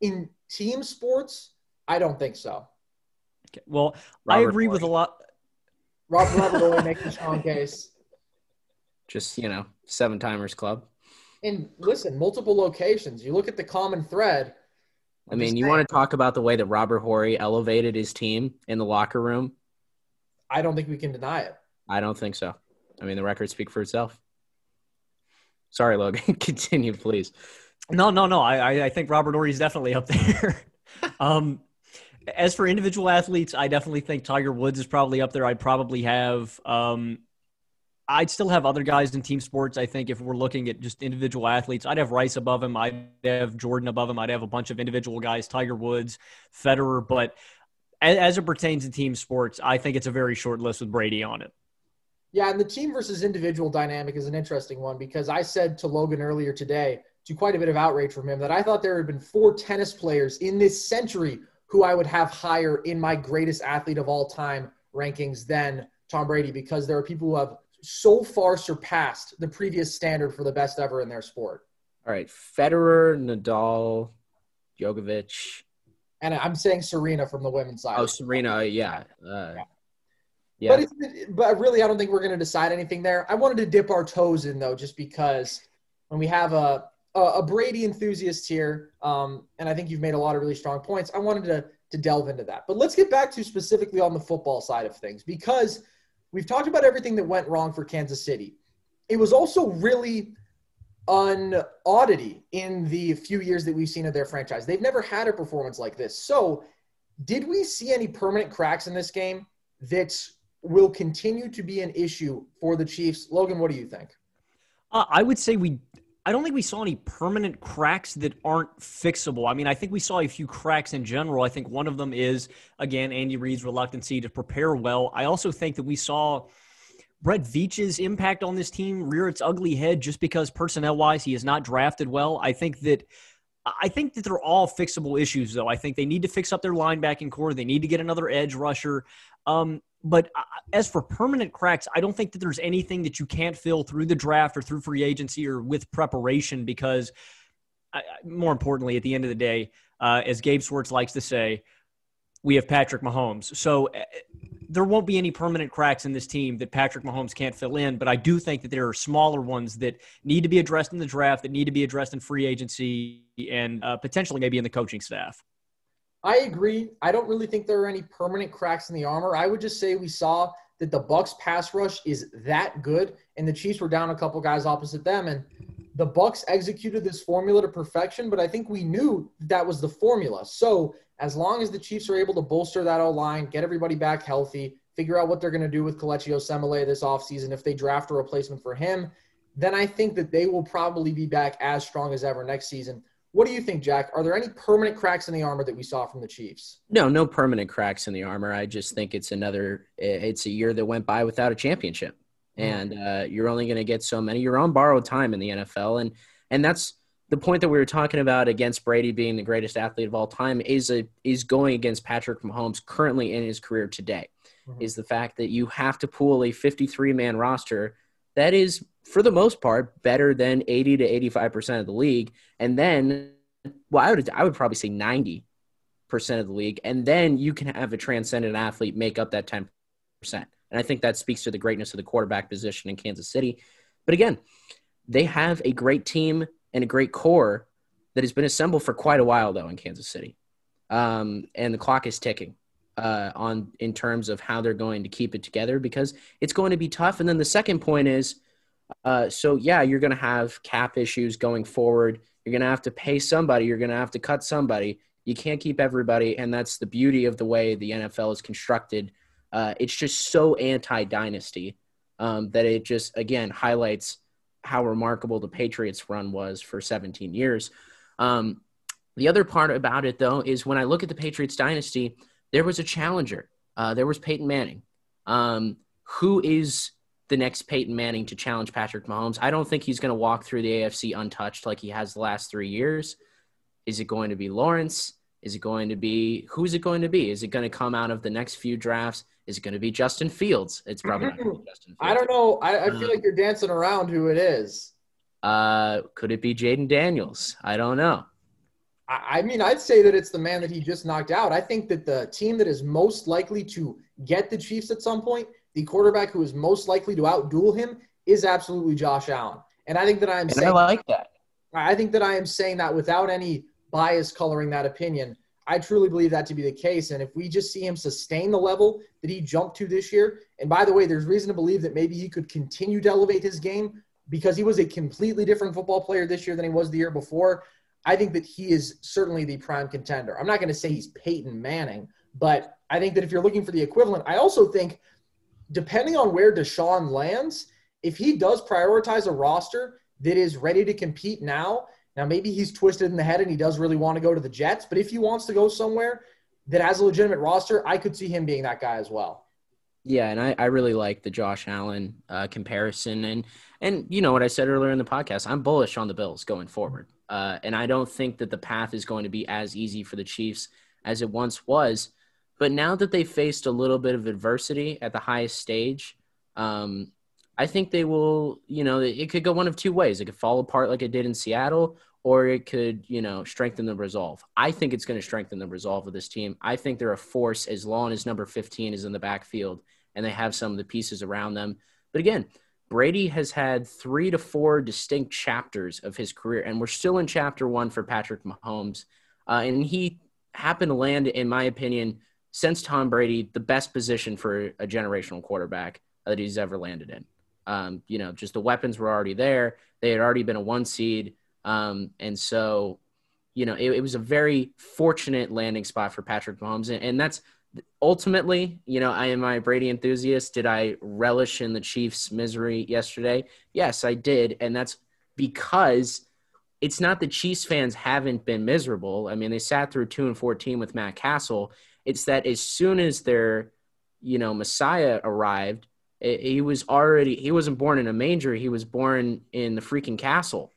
Speaker 3: In team sports, I don't think so.
Speaker 2: Okay. Well, Robert I agree Horry. with a lot.
Speaker 3: Rob Robert Horry makes a strong case.
Speaker 6: Just you know, seven timers club.
Speaker 3: And listen, multiple locations. You look at the common thread
Speaker 6: I mean, you want to talk about the way that Robert Horry elevated his team in the locker room?
Speaker 3: I don't think we can deny it.
Speaker 6: I don't think so. I mean, the records speak for itself. Sorry, Logan. *laughs* Continue, please.
Speaker 2: No, no, no. I, I think Robert Horry is definitely up there. *laughs* um, as for individual athletes, I definitely think Tiger Woods is probably up there. I'd probably have um, I'd still have other guys in team sports. I think if we're looking at just individual athletes, I'd have Rice above him. I'd have Jordan above him. I'd have a bunch of individual guys, Tiger Woods, Federer. But as, as it pertains to team sports, I think it's a very short list with Brady on it.
Speaker 3: Yeah, and the team versus individual dynamic is an interesting one because I said to Logan earlier today, to quite a bit of outrage from him, that I thought there had been four tennis players in this century who I would have higher in my greatest athlete of all time rankings than Tom Brady because there are people who have so far surpassed the previous standard for the best ever in their sport.
Speaker 6: All right, Federer, Nadal, Djokovic,
Speaker 3: and I'm saying Serena from the women's side.
Speaker 6: Oh, Serena, yeah. Uh, yeah.
Speaker 3: yeah. But, but really, I don't think we're going to decide anything there. I wanted to dip our toes in though, just because when we have a a, Brady enthusiast here, um, and I think you've made a lot of really strong points. I wanted to to delve into that. But let's get back to specifically on the football side of things because we've talked about everything that went wrong for Kansas City. It was also really an oddity in the few years that we've seen of their franchise. They've never had a performance like this. So, did we see any permanent cracks in this game that will continue to be an issue for the Chiefs? Logan, what do you think?
Speaker 2: Uh, I would say we I don't think we saw any permanent cracks that aren't fixable. I mean, I think we saw a few cracks in general. I think one of them is, again, Andy Reid's reluctancy to prepare well. I also think that we saw Brett Veach's impact on this team rear its ugly head just because personnel wise he is not drafted well. I think that I think that they're all fixable issues, though. I think they need to fix up their linebacking core. They need to get another edge rusher. Um, but uh, as for permanent cracks, I don't think that there's anything that you can't fill through the draft or through free agency or with preparation because, uh, more importantly, at the end of the day, uh, as Gabe Schwartz likes to say, we have Patrick Mahomes. So uh, there won't be any permanent cracks in this team that Patrick Mahomes can't fill in. But I do think that there are smaller ones that need to be addressed in the draft, that need to be addressed in free agency, and uh, potentially maybe in the coaching staff.
Speaker 3: I agree. I don't really think there are any permanent cracks in the armor. I would just say we saw that the Bucks pass rush is that good, and the Chiefs were down a couple guys opposite them, and the Bucks executed this formula to perfection. But I think we knew that was the formula. So as long as the Chiefs are able to bolster that O line, get everybody back healthy, figure out what they're going to do with Kelechi Osemele this offseason if they draft a replacement for him, then I think that they will probably be back as strong as ever next season. What do you think, Jack? Are there any permanent cracks in the armor that we saw from the Chiefs?
Speaker 6: No, no permanent cracks in the armor. I just think it's another. It's a year that went by without a championship, mm-hmm. and uh, you're only going to get so many. You're on borrowed time in the NFL, and and that's the point that we were talking about against Brady being the greatest athlete of all time is a is going against Patrick Mahomes currently in his career today. Mm-hmm. Is the fact that you have to pool a 53 man roster that is for the most part better than 80 to 85 percent of the league, and then well, I would I would probably say 90 percent of the league, and then you can have a transcendent athlete make up that 10 percent. And I think that speaks to the greatness of the quarterback position in Kansas City. But again, they have a great team and a great core that has been assembled for quite a while, though, in Kansas City. Um, and the clock is ticking uh, on in terms of how they're going to keep it together because it's going to be tough. And then the second point is, uh, so yeah, you're going to have cap issues going forward. You're going to have to pay somebody. You're going to have to cut somebody. You can't keep everybody, and that's the beauty of the way the NFL is constructed. Uh, it's just so anti-dynasty um, that it just again highlights how remarkable the Patriots run was for 17 years. Um, the other part about it, though, is when I look at the Patriots dynasty, there was a challenger. Uh, there was Peyton Manning. Um, who is the next Peyton Manning to challenge Patrick Mahomes? I don't think he's going to walk through the AFC untouched like he has the last three years. Is it going to be Lawrence? Is it going to be who's it going to be? Is it going to come out of the next few drafts? Is it going to be Justin Fields? It's probably not Justin
Speaker 3: Fields. I don't know. I, I feel like you're dancing around who it is.
Speaker 6: Uh, could it be Jayden Daniels? I don't know.
Speaker 3: I, I mean, I'd say that it's the man that he just knocked out. I think that the team that is most likely to get the Chiefs at some point, the quarterback who is most likely to outduel him, is absolutely Josh Allen. And I think that I am saying
Speaker 6: I like that.
Speaker 3: I think that I am saying that without any bias coloring that opinion. I truly believe that to be the case. And if we just see him sustain the level that he jumped to this year, and by the way, there's reason to believe that maybe he could continue to elevate his game because he was a completely different football player this year than he was the year before. I think that he is certainly the prime contender. I'm not going to say he's Peyton Manning, but I think that if you're looking for the equivalent, I also think depending on where Deshaun lands, if he does prioritize a roster that is ready to compete now now, maybe he's twisted in the head and he does really want to go to the Jets, but if he wants to go somewhere that has a legitimate roster, I could see him being that guy as well.
Speaker 6: Yeah, and I, I really like the Josh Allen uh, comparison, and and you know what I said earlier in the podcast, I'm bullish on the Bills going forward, uh, and I don't think that the path is going to be as easy for the Chiefs as it once was. But now that they faced a little bit of adversity at the highest stage, um, I think they will. You know, it could go one of two ways. It could fall apart like it did in Seattle, or it could, you know, strengthen the resolve. I think it's going to strengthen the resolve of this team. I think they're a force as long as number 15 is in the backfield and they have some of the pieces around them. But again, Brady has had three to four distinct chapters of his career, and we're still in chapter one for Patrick Mahomes. Uh, and he happened to land, in my opinion, since Tom Brady, the best position for a generational quarterback that he's ever landed in. Um, you know, just the weapons were already there. They had already been a one seed. Um, and so, you know, it, it, was a very fortunate landing spot for Patrick Mahomes. And, and that's ultimately, you know, I am a Brady enthusiast. Did I relish in the Chiefs' misery yesterday? Yes, I did. And that's because it's not that Chiefs fans haven't been miserable. I mean, they sat through 2 and 14 with Matt Cassel. It's that as soon as their, you know, Messiah arrived, it, he was already, he wasn't born in a manger. He was born in the freaking castle.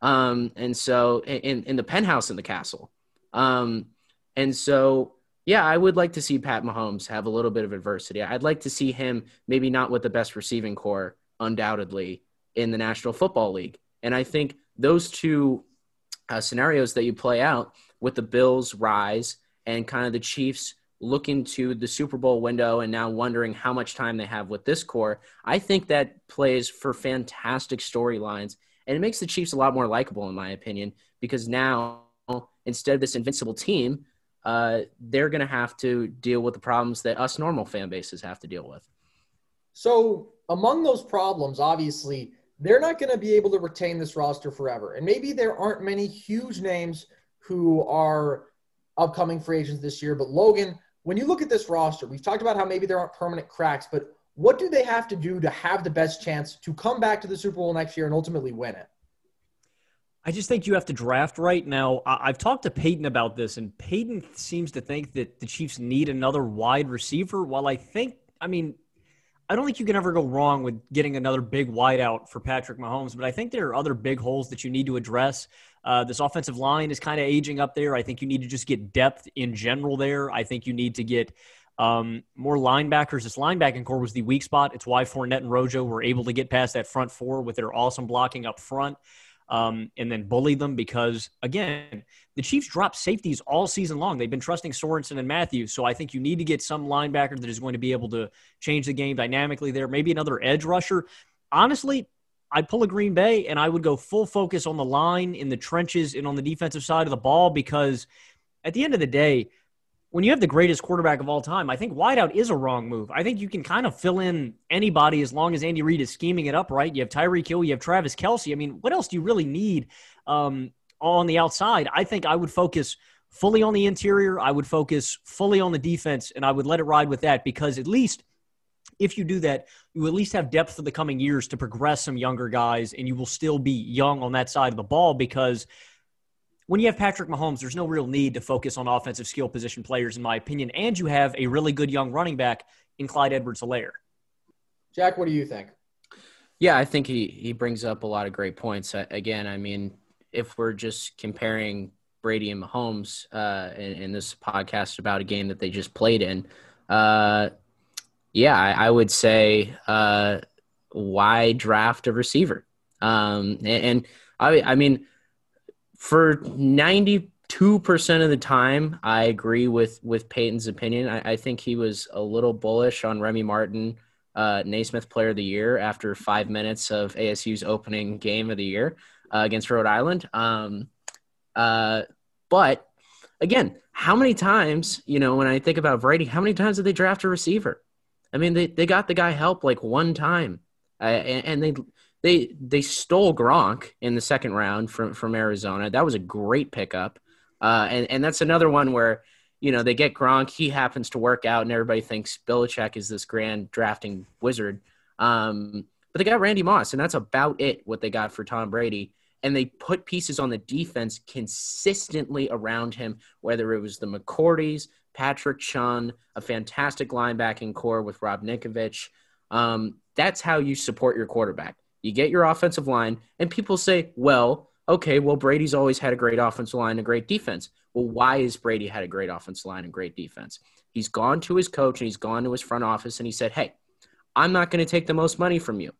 Speaker 6: Um, and so in, in the penthouse in the castle. Um, and so, yeah, I would like to see Pat Mahomes have a little bit of adversity. I'd like to see him maybe not with the best receiving core, undoubtedly, in the National Football League. And I think those two uh, scenarios that you play out with the Bills' rise and kind of the Chiefs looking to the Super Bowl window and now wondering how much time they have with this core, I think that plays for fantastic storylines and it makes the Chiefs a lot more likable, in my opinion, because now instead of this invincible team, uh, they're going to have to deal with the problems that us normal fan bases have to deal with.
Speaker 3: So, among those problems, obviously, they're not going to be able to retain this roster forever. And maybe there aren't many huge names who are upcoming free agents this year. But, Logan, when you look at this roster, we've talked about how maybe there aren't permanent cracks, but what do they have to do to have the best chance to come back to the Super Bowl next year and ultimately win it?
Speaker 2: I just think you have to draft right now. I've talked to Peyton about this, and Peyton seems to think that the Chiefs need another wide receiver. While I think, I mean, I don't think you can ever go wrong with getting another big wideout for Patrick Mahomes, but I think there are other big holes that you need to address. Uh, this offensive line is kind of aging up there. I think you need to just get depth in general there. I think you need to get um, more linebackers. This linebacking core was the weak spot. It's why Fournette and Rojo were able to get past that front four with their awesome blocking up front um, and then bully them because, again, the Chiefs dropped safeties all season long. They've been trusting Sorensen and Matthews. So I think you need to get some linebacker that is going to be able to change the game dynamically there. Maybe another edge rusher. Honestly, I'd pull a Green Bay and I would go full focus on the line, in the trenches, and on the defensive side of the ball because at the end of the day, when you have the greatest quarterback of all time, I think wideout is a wrong move. I think you can kind of fill in anybody as long as Andy Reid is scheming it up right. You have Tyreek Hill, you have Travis Kelce. I mean, what else do you really need um, on the outside? I think I would focus fully on the interior. I would focus fully on the defense, and I would let it ride with that because at least if you do that, you at least have depth for the coming years to progress some younger guys, and you will still be young on that side of the ball because – when you have Patrick Mahomes, there's no real need to focus on offensive skill position players, in my opinion. And you have a really good young running back in Clyde Edwards Helaire.
Speaker 3: Jack, what do you think?
Speaker 6: Yeah, I think he, he brings up a lot of great points. Again, I mean, if we're just comparing Brady and Mahomes uh, in, in, this podcast about a game that they just played in, uh, yeah, I, I, would say uh, why draft a receiver? Um, and, and I, I mean, for 92% of the time, I agree with, with Peyton's opinion. I, I think he was a little bullish on Remy Martin, uh, Naismith Player of the Year, after five minutes of ASU's opening game of the year uh, against Rhode Island. Um, uh, but again, how many times, you know, when I think about Brady, how many times did they draft a receiver? I mean, they, they got the guy help like one time. Uh, and, and they they they stole Gronk in the second round from from Arizona. That was a great pickup, uh, and and that's another one where you know they get Gronk. He happens to work out, and everybody thinks Belichick is this grand drafting wizard. Um, but they got Randy Moss, and that's about it. What they got for Tom Brady, and they put pieces on the defense consistently around him. Whether it was the McCourties, Patrick Chung, a fantastic linebacking core with Rob Ninkovich. Um, that's how you support your quarterback. You get your offensive line, and people say, well, okay, well, Brady's always had a great offensive line and a great defense. Well, why has Brady had a great offensive line and great defense? He's gone to his coach and he's gone to his front office and he said, hey, I'm not going to take the most money from you.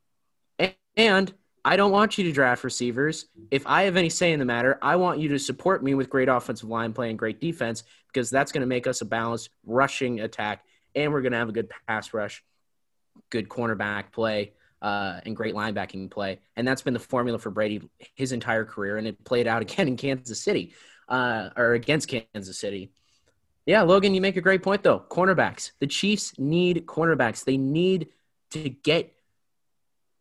Speaker 6: And I don't want you to draft receivers. If I have any say in the matter, I want you to support me with great offensive line play and great defense because that's going to make us a balanced rushing attack and we're going to have a good pass rush, good cornerback play uh, and great linebacking play. And that's been the formula for Brady his entire career. And it played out *laughs* again in Kansas City uh, or against Kansas City. Yeah, Logan, you make a great point, though. Cornerbacks. The Chiefs need cornerbacks. They need to get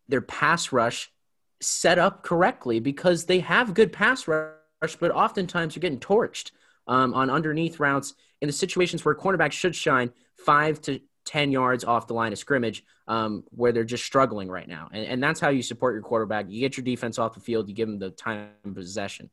Speaker 6: their pass rush set up correctly because they have good pass rush, but oftentimes you're getting torched um, on underneath routes in the situations where cornerbacks should shine five to 10 yards off the line of scrimmage um, where they're just struggling right now. And, and that's how you support your quarterback. You get your defense off the field, you give them the time possession.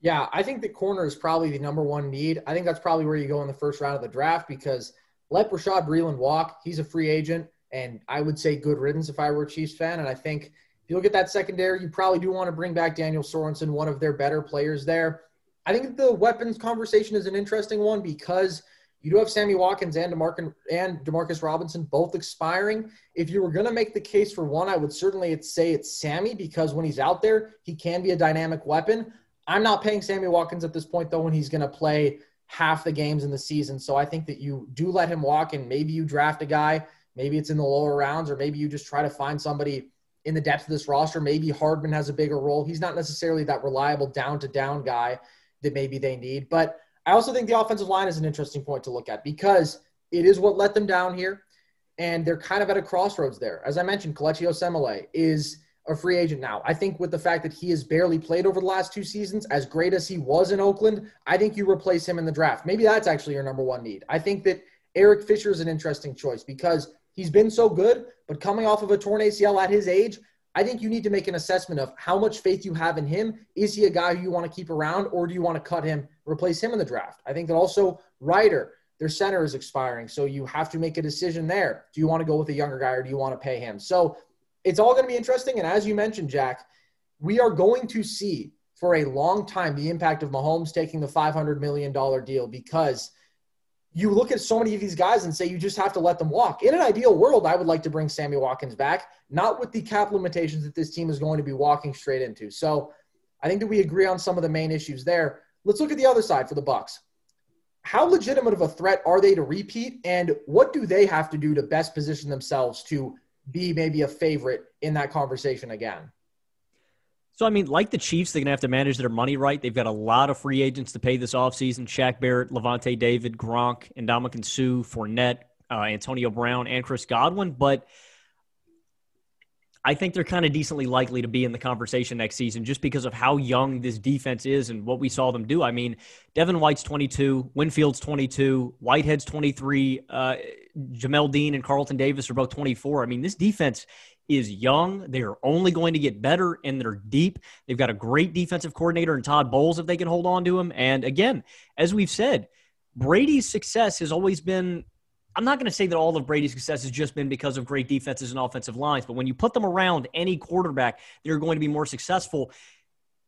Speaker 3: Yeah, I think the corner is probably the number one need. I think that's probably where you go in the first round of the draft because let Bashaud Breeland walk. He's a free agent, and I would say good riddance if I were a Chiefs fan. And I think if you look at that secondary, you probably do want to bring back Daniel Sorensen, one of their better players there. I think the weapons conversation is an interesting one because – you do have Sammy Watkins and DeMarcus, and Demarcus Robinson both expiring. If you were going to make the case for one, I would certainly say it's Sammy because when he's out there, he can be a dynamic weapon. I'm not paying Sammy Watkins at this point, though, when he's going to play half the games in the season. So I think that you do let him walk and maybe you draft a guy. Maybe it's in the lower rounds, or maybe you just try to find somebody in the depth of this roster. Maybe Hardman has a bigger role. He's not necessarily that reliable down to down guy that maybe they need. But I also think the offensive line is an interesting point to look at because it is what let them down here. And they're kind of at a crossroads there. As I mentioned, Kelechi Osemele is a free agent now. I think with the fact that he has barely played over the last two seasons, as great as he was in Oakland, I think you replace him in the draft. Maybe that's actually your number one need. I think that Eric Fisher is an interesting choice because he's been so good, but coming off of a torn ACL at his age, I think you need to make an assessment of how much faith you have in him. Is he a guy who you want to keep around, or do you want to cut him, replace him in the draft? I think that also Reiter, their center is expiring, so you have to make a decision there. Do you want to go with a younger guy, or do you want to pay him? So it's all going to be interesting. And as you mentioned, Jack, we are going to see for a long time the impact of Mahomes taking the $500 million deal because – you look at so many of these guys and say you just have to let them walk. In an ideal world, I would like to bring Sammy Watkins back, not with the cap limitations that this team is going to be walking straight into. So I think that we agree on some of the main issues there. Let's look at the other side for the Bucks. How legitimate of a threat are they to repeat, and what do they have to do to best position themselves to be maybe a favorite in that conversation again?
Speaker 2: So, I mean, like the Chiefs, they're going to have to manage their money right. They've got a lot of free agents to pay this offseason Shaq Barrett, Lavonte David, Gronk, Ndamukong Suh, Fournette, uh, Antonio Brown, and Chris Godwin. But I think they're kind of decently likely to be in the conversation next season just because of how young this defense is and what we saw them do. I mean, Devin White's 22, Winfield's 22, Whitehead's 23, uh, Jamel Dean and Carlton Davis are both 24. I mean, this defense is young. They are only going to get better and they're deep. They've got a great defensive coordinator in Todd Bowles if they can hold on to him. And again, as we've said, Brady's success has always been I'm not going to say that all of Brady's success has just been because of great defenses and offensive lines, but when you put them around any quarterback, they're going to be more successful.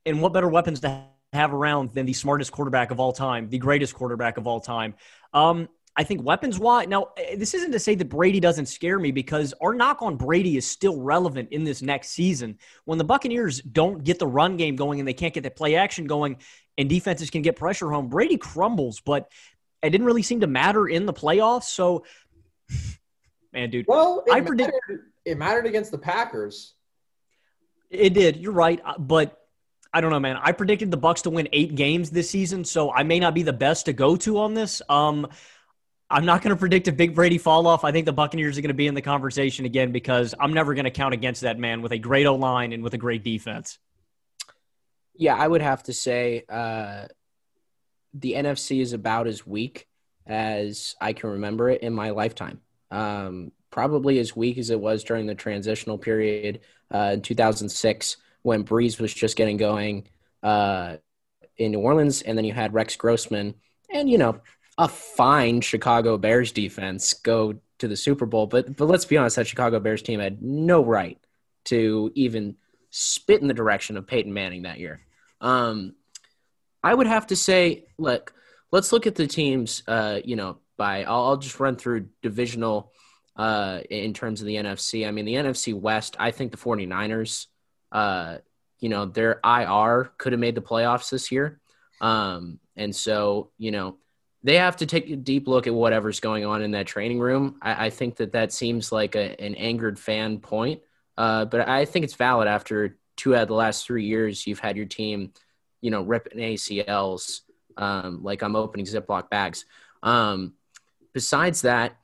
Speaker 2: And what better weapons to have around than the smartest quarterback of all time, the greatest quarterback of all time? Um, I think weapons wise, now eh, this isn't to say that Brady doesn't scare me because our knock on Brady is still relevant in this next season. When the Buccaneers don't get the run game going and they can't get the play action going and defenses can get pressure home, Brady crumbles, but it didn't really seem to matter in the playoffs. So, man, dude,
Speaker 3: well, I predict mattered, it mattered against the Packers.
Speaker 2: It did. You're right, uh, but. I don't know, man. I predicted the Bucks to win eight games this season, so I may not be the best to go to on this. Um, I'm not going to predict a big Brady fall off. I think the Buccaneers are going to be in the conversation again because I'm never going to count against that man with a great O line and with a great defense.
Speaker 6: Yeah, I would have to say uh, the NFC is about as weak as I can remember it in my lifetime. Um, probably as weak as it was during the transitional period uh, in 2006 when Brees was just getting going uh, in New Orleans, and then you had Rex Grossman. And you know, a fine Chicago Bears defense go to the Super Bowl. But but let's be honest, that Chicago Bears team had no right to even spit in the direction of Peyton Manning that year. Um, I would have to say, look, let's look at the teams. Uh, you know, by I'll, I'll just run through divisional uh, in terms of the NFC. I mean, the NFC West. I think the 49ers. Uh, you know, their IR could have made the playoffs this year. Um, and so, you know, they have to take a deep look at whatever's going on in that training room. I, I think that that seems like a, an angered fan point, uh, but I think it's valid after two out of the last three years you've had your team, you know, ripping ACLs um, like I'm opening Ziploc bags. Um, besides that,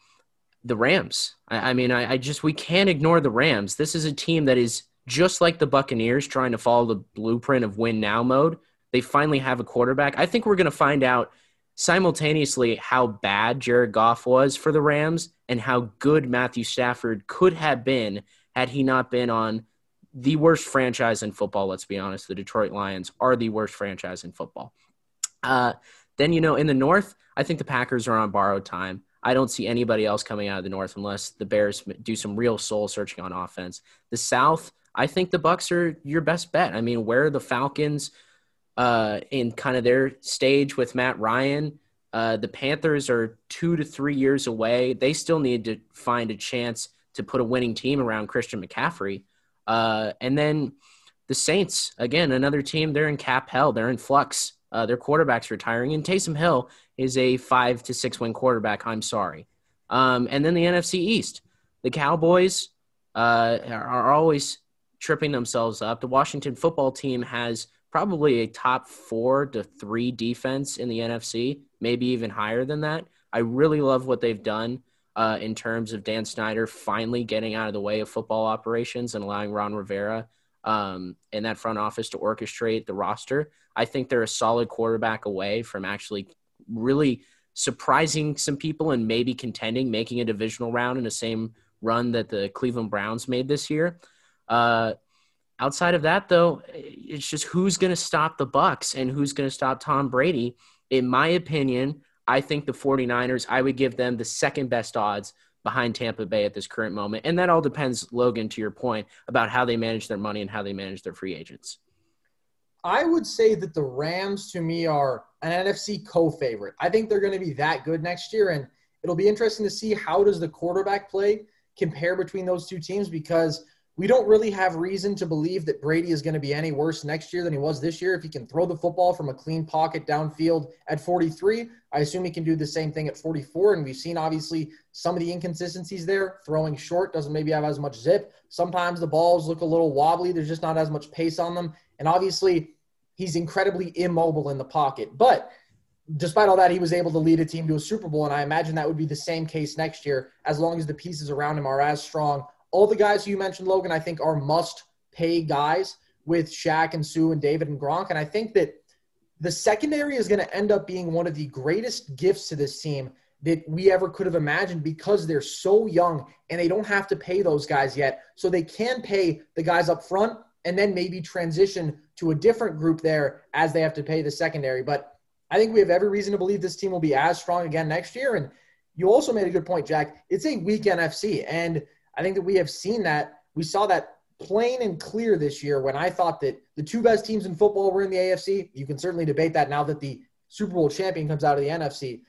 Speaker 6: the Rams. I, I mean, I, I just we can't ignore the Rams. This is a team that is just like the Buccaneers trying to follow the blueprint of win now mode. They finally have a quarterback. I think we're going to find out simultaneously how bad Jared Goff was for the Rams and how good Matthew Stafford could have been had he not been on the worst franchise in football. Let's be honest, the Detroit Lions are the worst franchise in football. Uh, then, you know, in the North, I think the Packers are on borrowed time. I don't see anybody else coming out of the North unless the Bears do some real soul searching on offense. The South, I think the Bucks are your best bet. I mean, where are the Falcons? Uh, in kind of their stage with Matt Ryan. Uh, the Panthers are two to three years away. They still need to find a chance to put a winning team around Christian McCaffrey. Uh, and then the Saints, again, another team, they're in cap hell. They're in flux. Uh, their quarterback's retiring. And Taysom Hill is a five to six win quarterback. I'm sorry. Um, and then the NFC East. The Cowboys uh, are, are always tripping themselves up. The Washington football team has probably a top four to three defense in the NFC, maybe even higher than that. I really love what they've done uh, in terms of Dan Snyder finally getting out of the way of football operations and allowing Ron Rivera um, in that front office to orchestrate the roster. I think they're a solid quarterback away from actually really surprising some people and maybe contending, making a divisional round in the same run that the Cleveland Browns made this year. Uh, outside of that, though, it's just who's going to stop the Bucks and who's going to stop Tom Brady. In my opinion, I think the 49ers, I would give them the second best odds behind Tampa Bay at this current moment. And that all depends, Logan, to your point about how they manage their money and how they manage their free agents.
Speaker 3: I would say that the Rams to me are an NFC co-favorite. I think they're going to be that good next year and it'll be interesting to see how does the quarterback play compare between those two teams because we don't really have reason to believe that Brady is going to be any worse next year than he was this year. If he can throw the football from a clean pocket downfield at 43, I assume he can do the same thing at 44. And we've seen obviously some of the inconsistencies there. Throwing short doesn't maybe have as much zip. Sometimes the balls look a little wobbly. There's just not as much pace on them. And obviously, he's incredibly immobile in the pocket. But despite all that, he was able to lead a team to a Super Bowl. And I imagine that would be the same case next year as long as the pieces around him are as strong all the guys you mentioned, Logan, I think are must pay guys with Shaq and Suh and David and Gronk. And I think that the secondary is going to end up being one of the greatest gifts to this team that we ever could have imagined because they're so young and they don't have to pay those guys yet. So they can pay the guys up front and then maybe transition to a different group there as they have to pay the secondary. But I think we have every reason to believe this team will be as strong again next year. And you also made a good point, Jack. It's a weak NFC. And I think that we have seen that. We saw that plain and clear this year when I thought that the two best teams in football were in the AFC. You can certainly debate that now that the Super Bowl champion comes out of the NFC.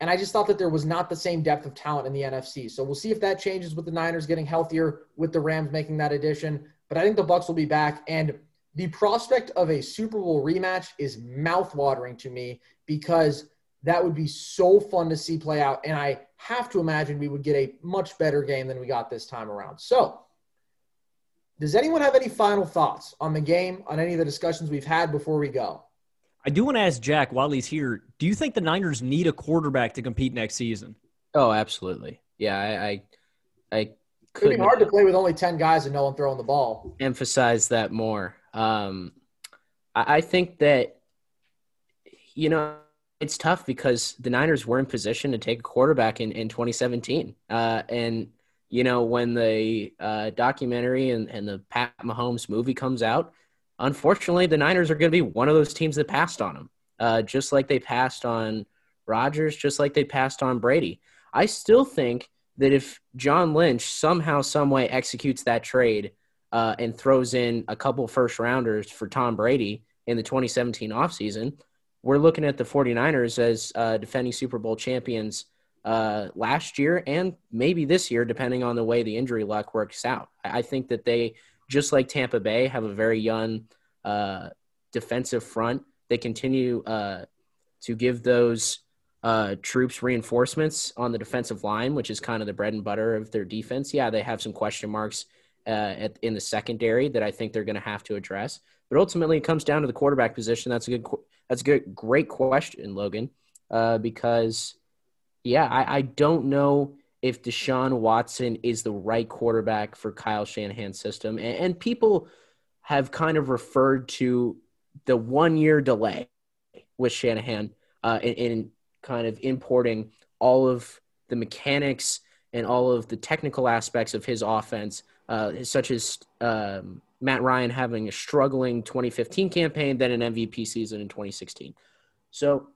Speaker 3: And I just thought that there was not the same depth of talent in the NFC. So we'll see if that changes with the Niners getting healthier, with the Rams making that addition. But I think the Bucks will be back. And the prospect of a Super Bowl rematch is mouthwatering to me because that would be so fun to see play out. And I have to imagine we would get a much better game than we got this time around. So, does anyone have any final thoughts on the game, on any of the discussions we've had before we go?
Speaker 2: I do want to ask Jack while he's here do you think the Niners need a quarterback to compete next season?
Speaker 6: Oh, absolutely. Yeah, I, I, I
Speaker 3: could be hard to play with only 10 guys and no one throwing the ball.
Speaker 6: Emphasize that more. Um, I, I think that, you know, it's tough because the Niners were in position to take a quarterback in, in 2017. Uh, and, you know, when the uh, documentary and, and the Pat Mahomes movie comes out, unfortunately, the Niners are going to be one of those teams that passed on him, uh, just like they passed on Rodgers, just like they passed on Brady. I still think that if John Lynch somehow, some way executes that trade uh, and throws in a couple first rounders for Tom Brady in the 2017 offseason – we're looking at the 49ers as uh, defending Super Bowl champions uh, last year and maybe this year, depending on the way the injury luck works out. I think that they, just like Tampa Bay, have a very young uh, defensive front. They continue uh, to give those uh, troops reinforcements on the defensive line, which is kind of the bread and butter of their defense. Yeah, they have some question marks uh, at, in the secondary that I think they're going to have to address. But ultimately, it comes down to the quarterback position. That's a good. That's a good, great question, Logan. Uh, because, yeah, I, I don't know if Deshaun Watson is the right quarterback for Kyle Shanahan's system, and, and people have kind of referred to the one year delay with Shanahan uh, in, in kind of importing all of the mechanics and all of the technical aspects of his offense, uh, such as um, Matt Ryan having a struggling 2015 campaign, then an MVP season in 2016. So,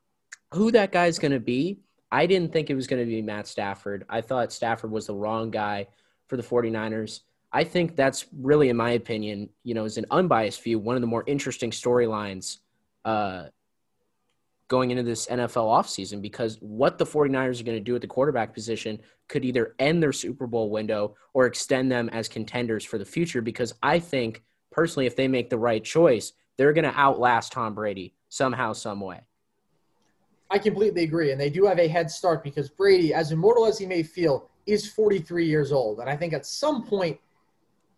Speaker 6: who that guy is going to be, I didn't think it was going to be Matt Stafford. I thought Stafford was the wrong guy for the 49ers. I think that's really, in my opinion, you know, as an unbiased view, one of the more interesting storylines uh, going into this NFL offseason because what the 49ers are going to do at the quarterback position could either end their Super Bowl window or extend them as contenders for the future. Because I think, personally, if they make the right choice, they're going to outlast Tom Brady somehow, some way.
Speaker 3: I completely agree. And they do have a head start because Brady, as immortal as he may feel, is 43 years old. And I think at some point,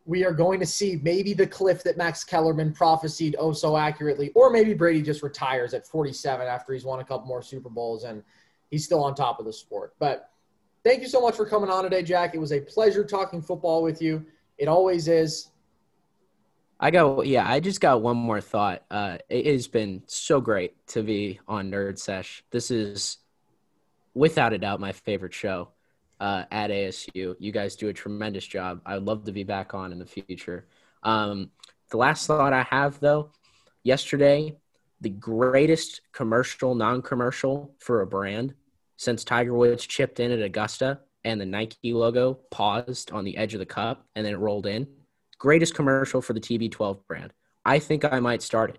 Speaker 3: we are going to see maybe the cliff that Max Kellerman prophesied oh so accurately, or maybe Brady just retires at 47 after he's won a couple more Super Bowls and he's still on top of the sport. But thank you so much for coming on today, Jack. It was a pleasure talking football with you. It always is.
Speaker 6: I got yeah. I just got one more thought. Uh, it has been so great to be on Nerd Sesh. This is without a doubt my favorite show uh, at ASU. You guys do a tremendous job. I would love to be back on in the future. Um, the last thought I have though, yesterday, the greatest commercial, non-commercial for a brand since Tiger Woods chipped in at Augusta and the Nike logo paused on the edge of the cup and then it rolled in greatest commercial for the TB12 brand. I think I might start it.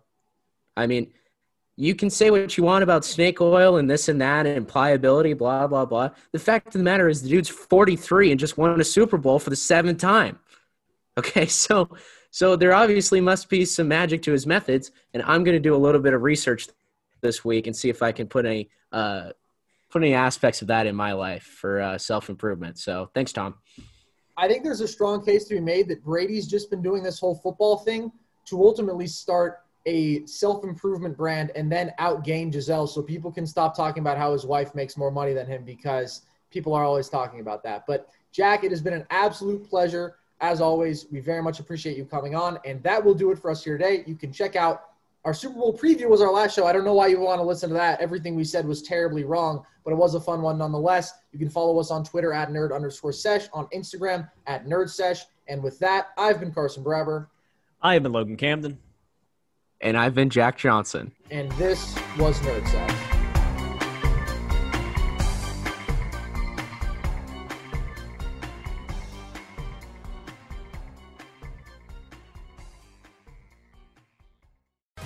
Speaker 6: I mean, you can say what you want about snake oil and this and that and pliability, blah, blah, blah. The fact of the matter is the dude's 43 and just won a Super Bowl for the seventh time. Okay, *laughs* so so there obviously must be some magic to his methods, and I'm going to do a little bit of research this week and see if I can put any uh, put any aspects of that in my life for uh, self improvement. So thanks, Tom.
Speaker 3: I think there's a strong case to be made that Brady's just been doing this whole football thing to ultimately start a self improvement brand and then outgain Gisele so people can stop talking about how his wife makes more money than him because people are always talking about that. But Jack, it has been an absolute pleasure. As always, we very much appreciate you coming on. And that will do it for us here today. You can check out our Super Bowl preview was our last show. I don't know why you want to listen to that. Everything we said was terribly wrong, but it was a fun one nonetheless. You can follow us on Twitter at nerd underscore sesh, on Instagram at nerd sesh. And with that, I've been Carson Brabber.
Speaker 2: I have been Logan Camden.
Speaker 6: And I've been Jack Johnson.
Speaker 3: And this was Nerd Sesh.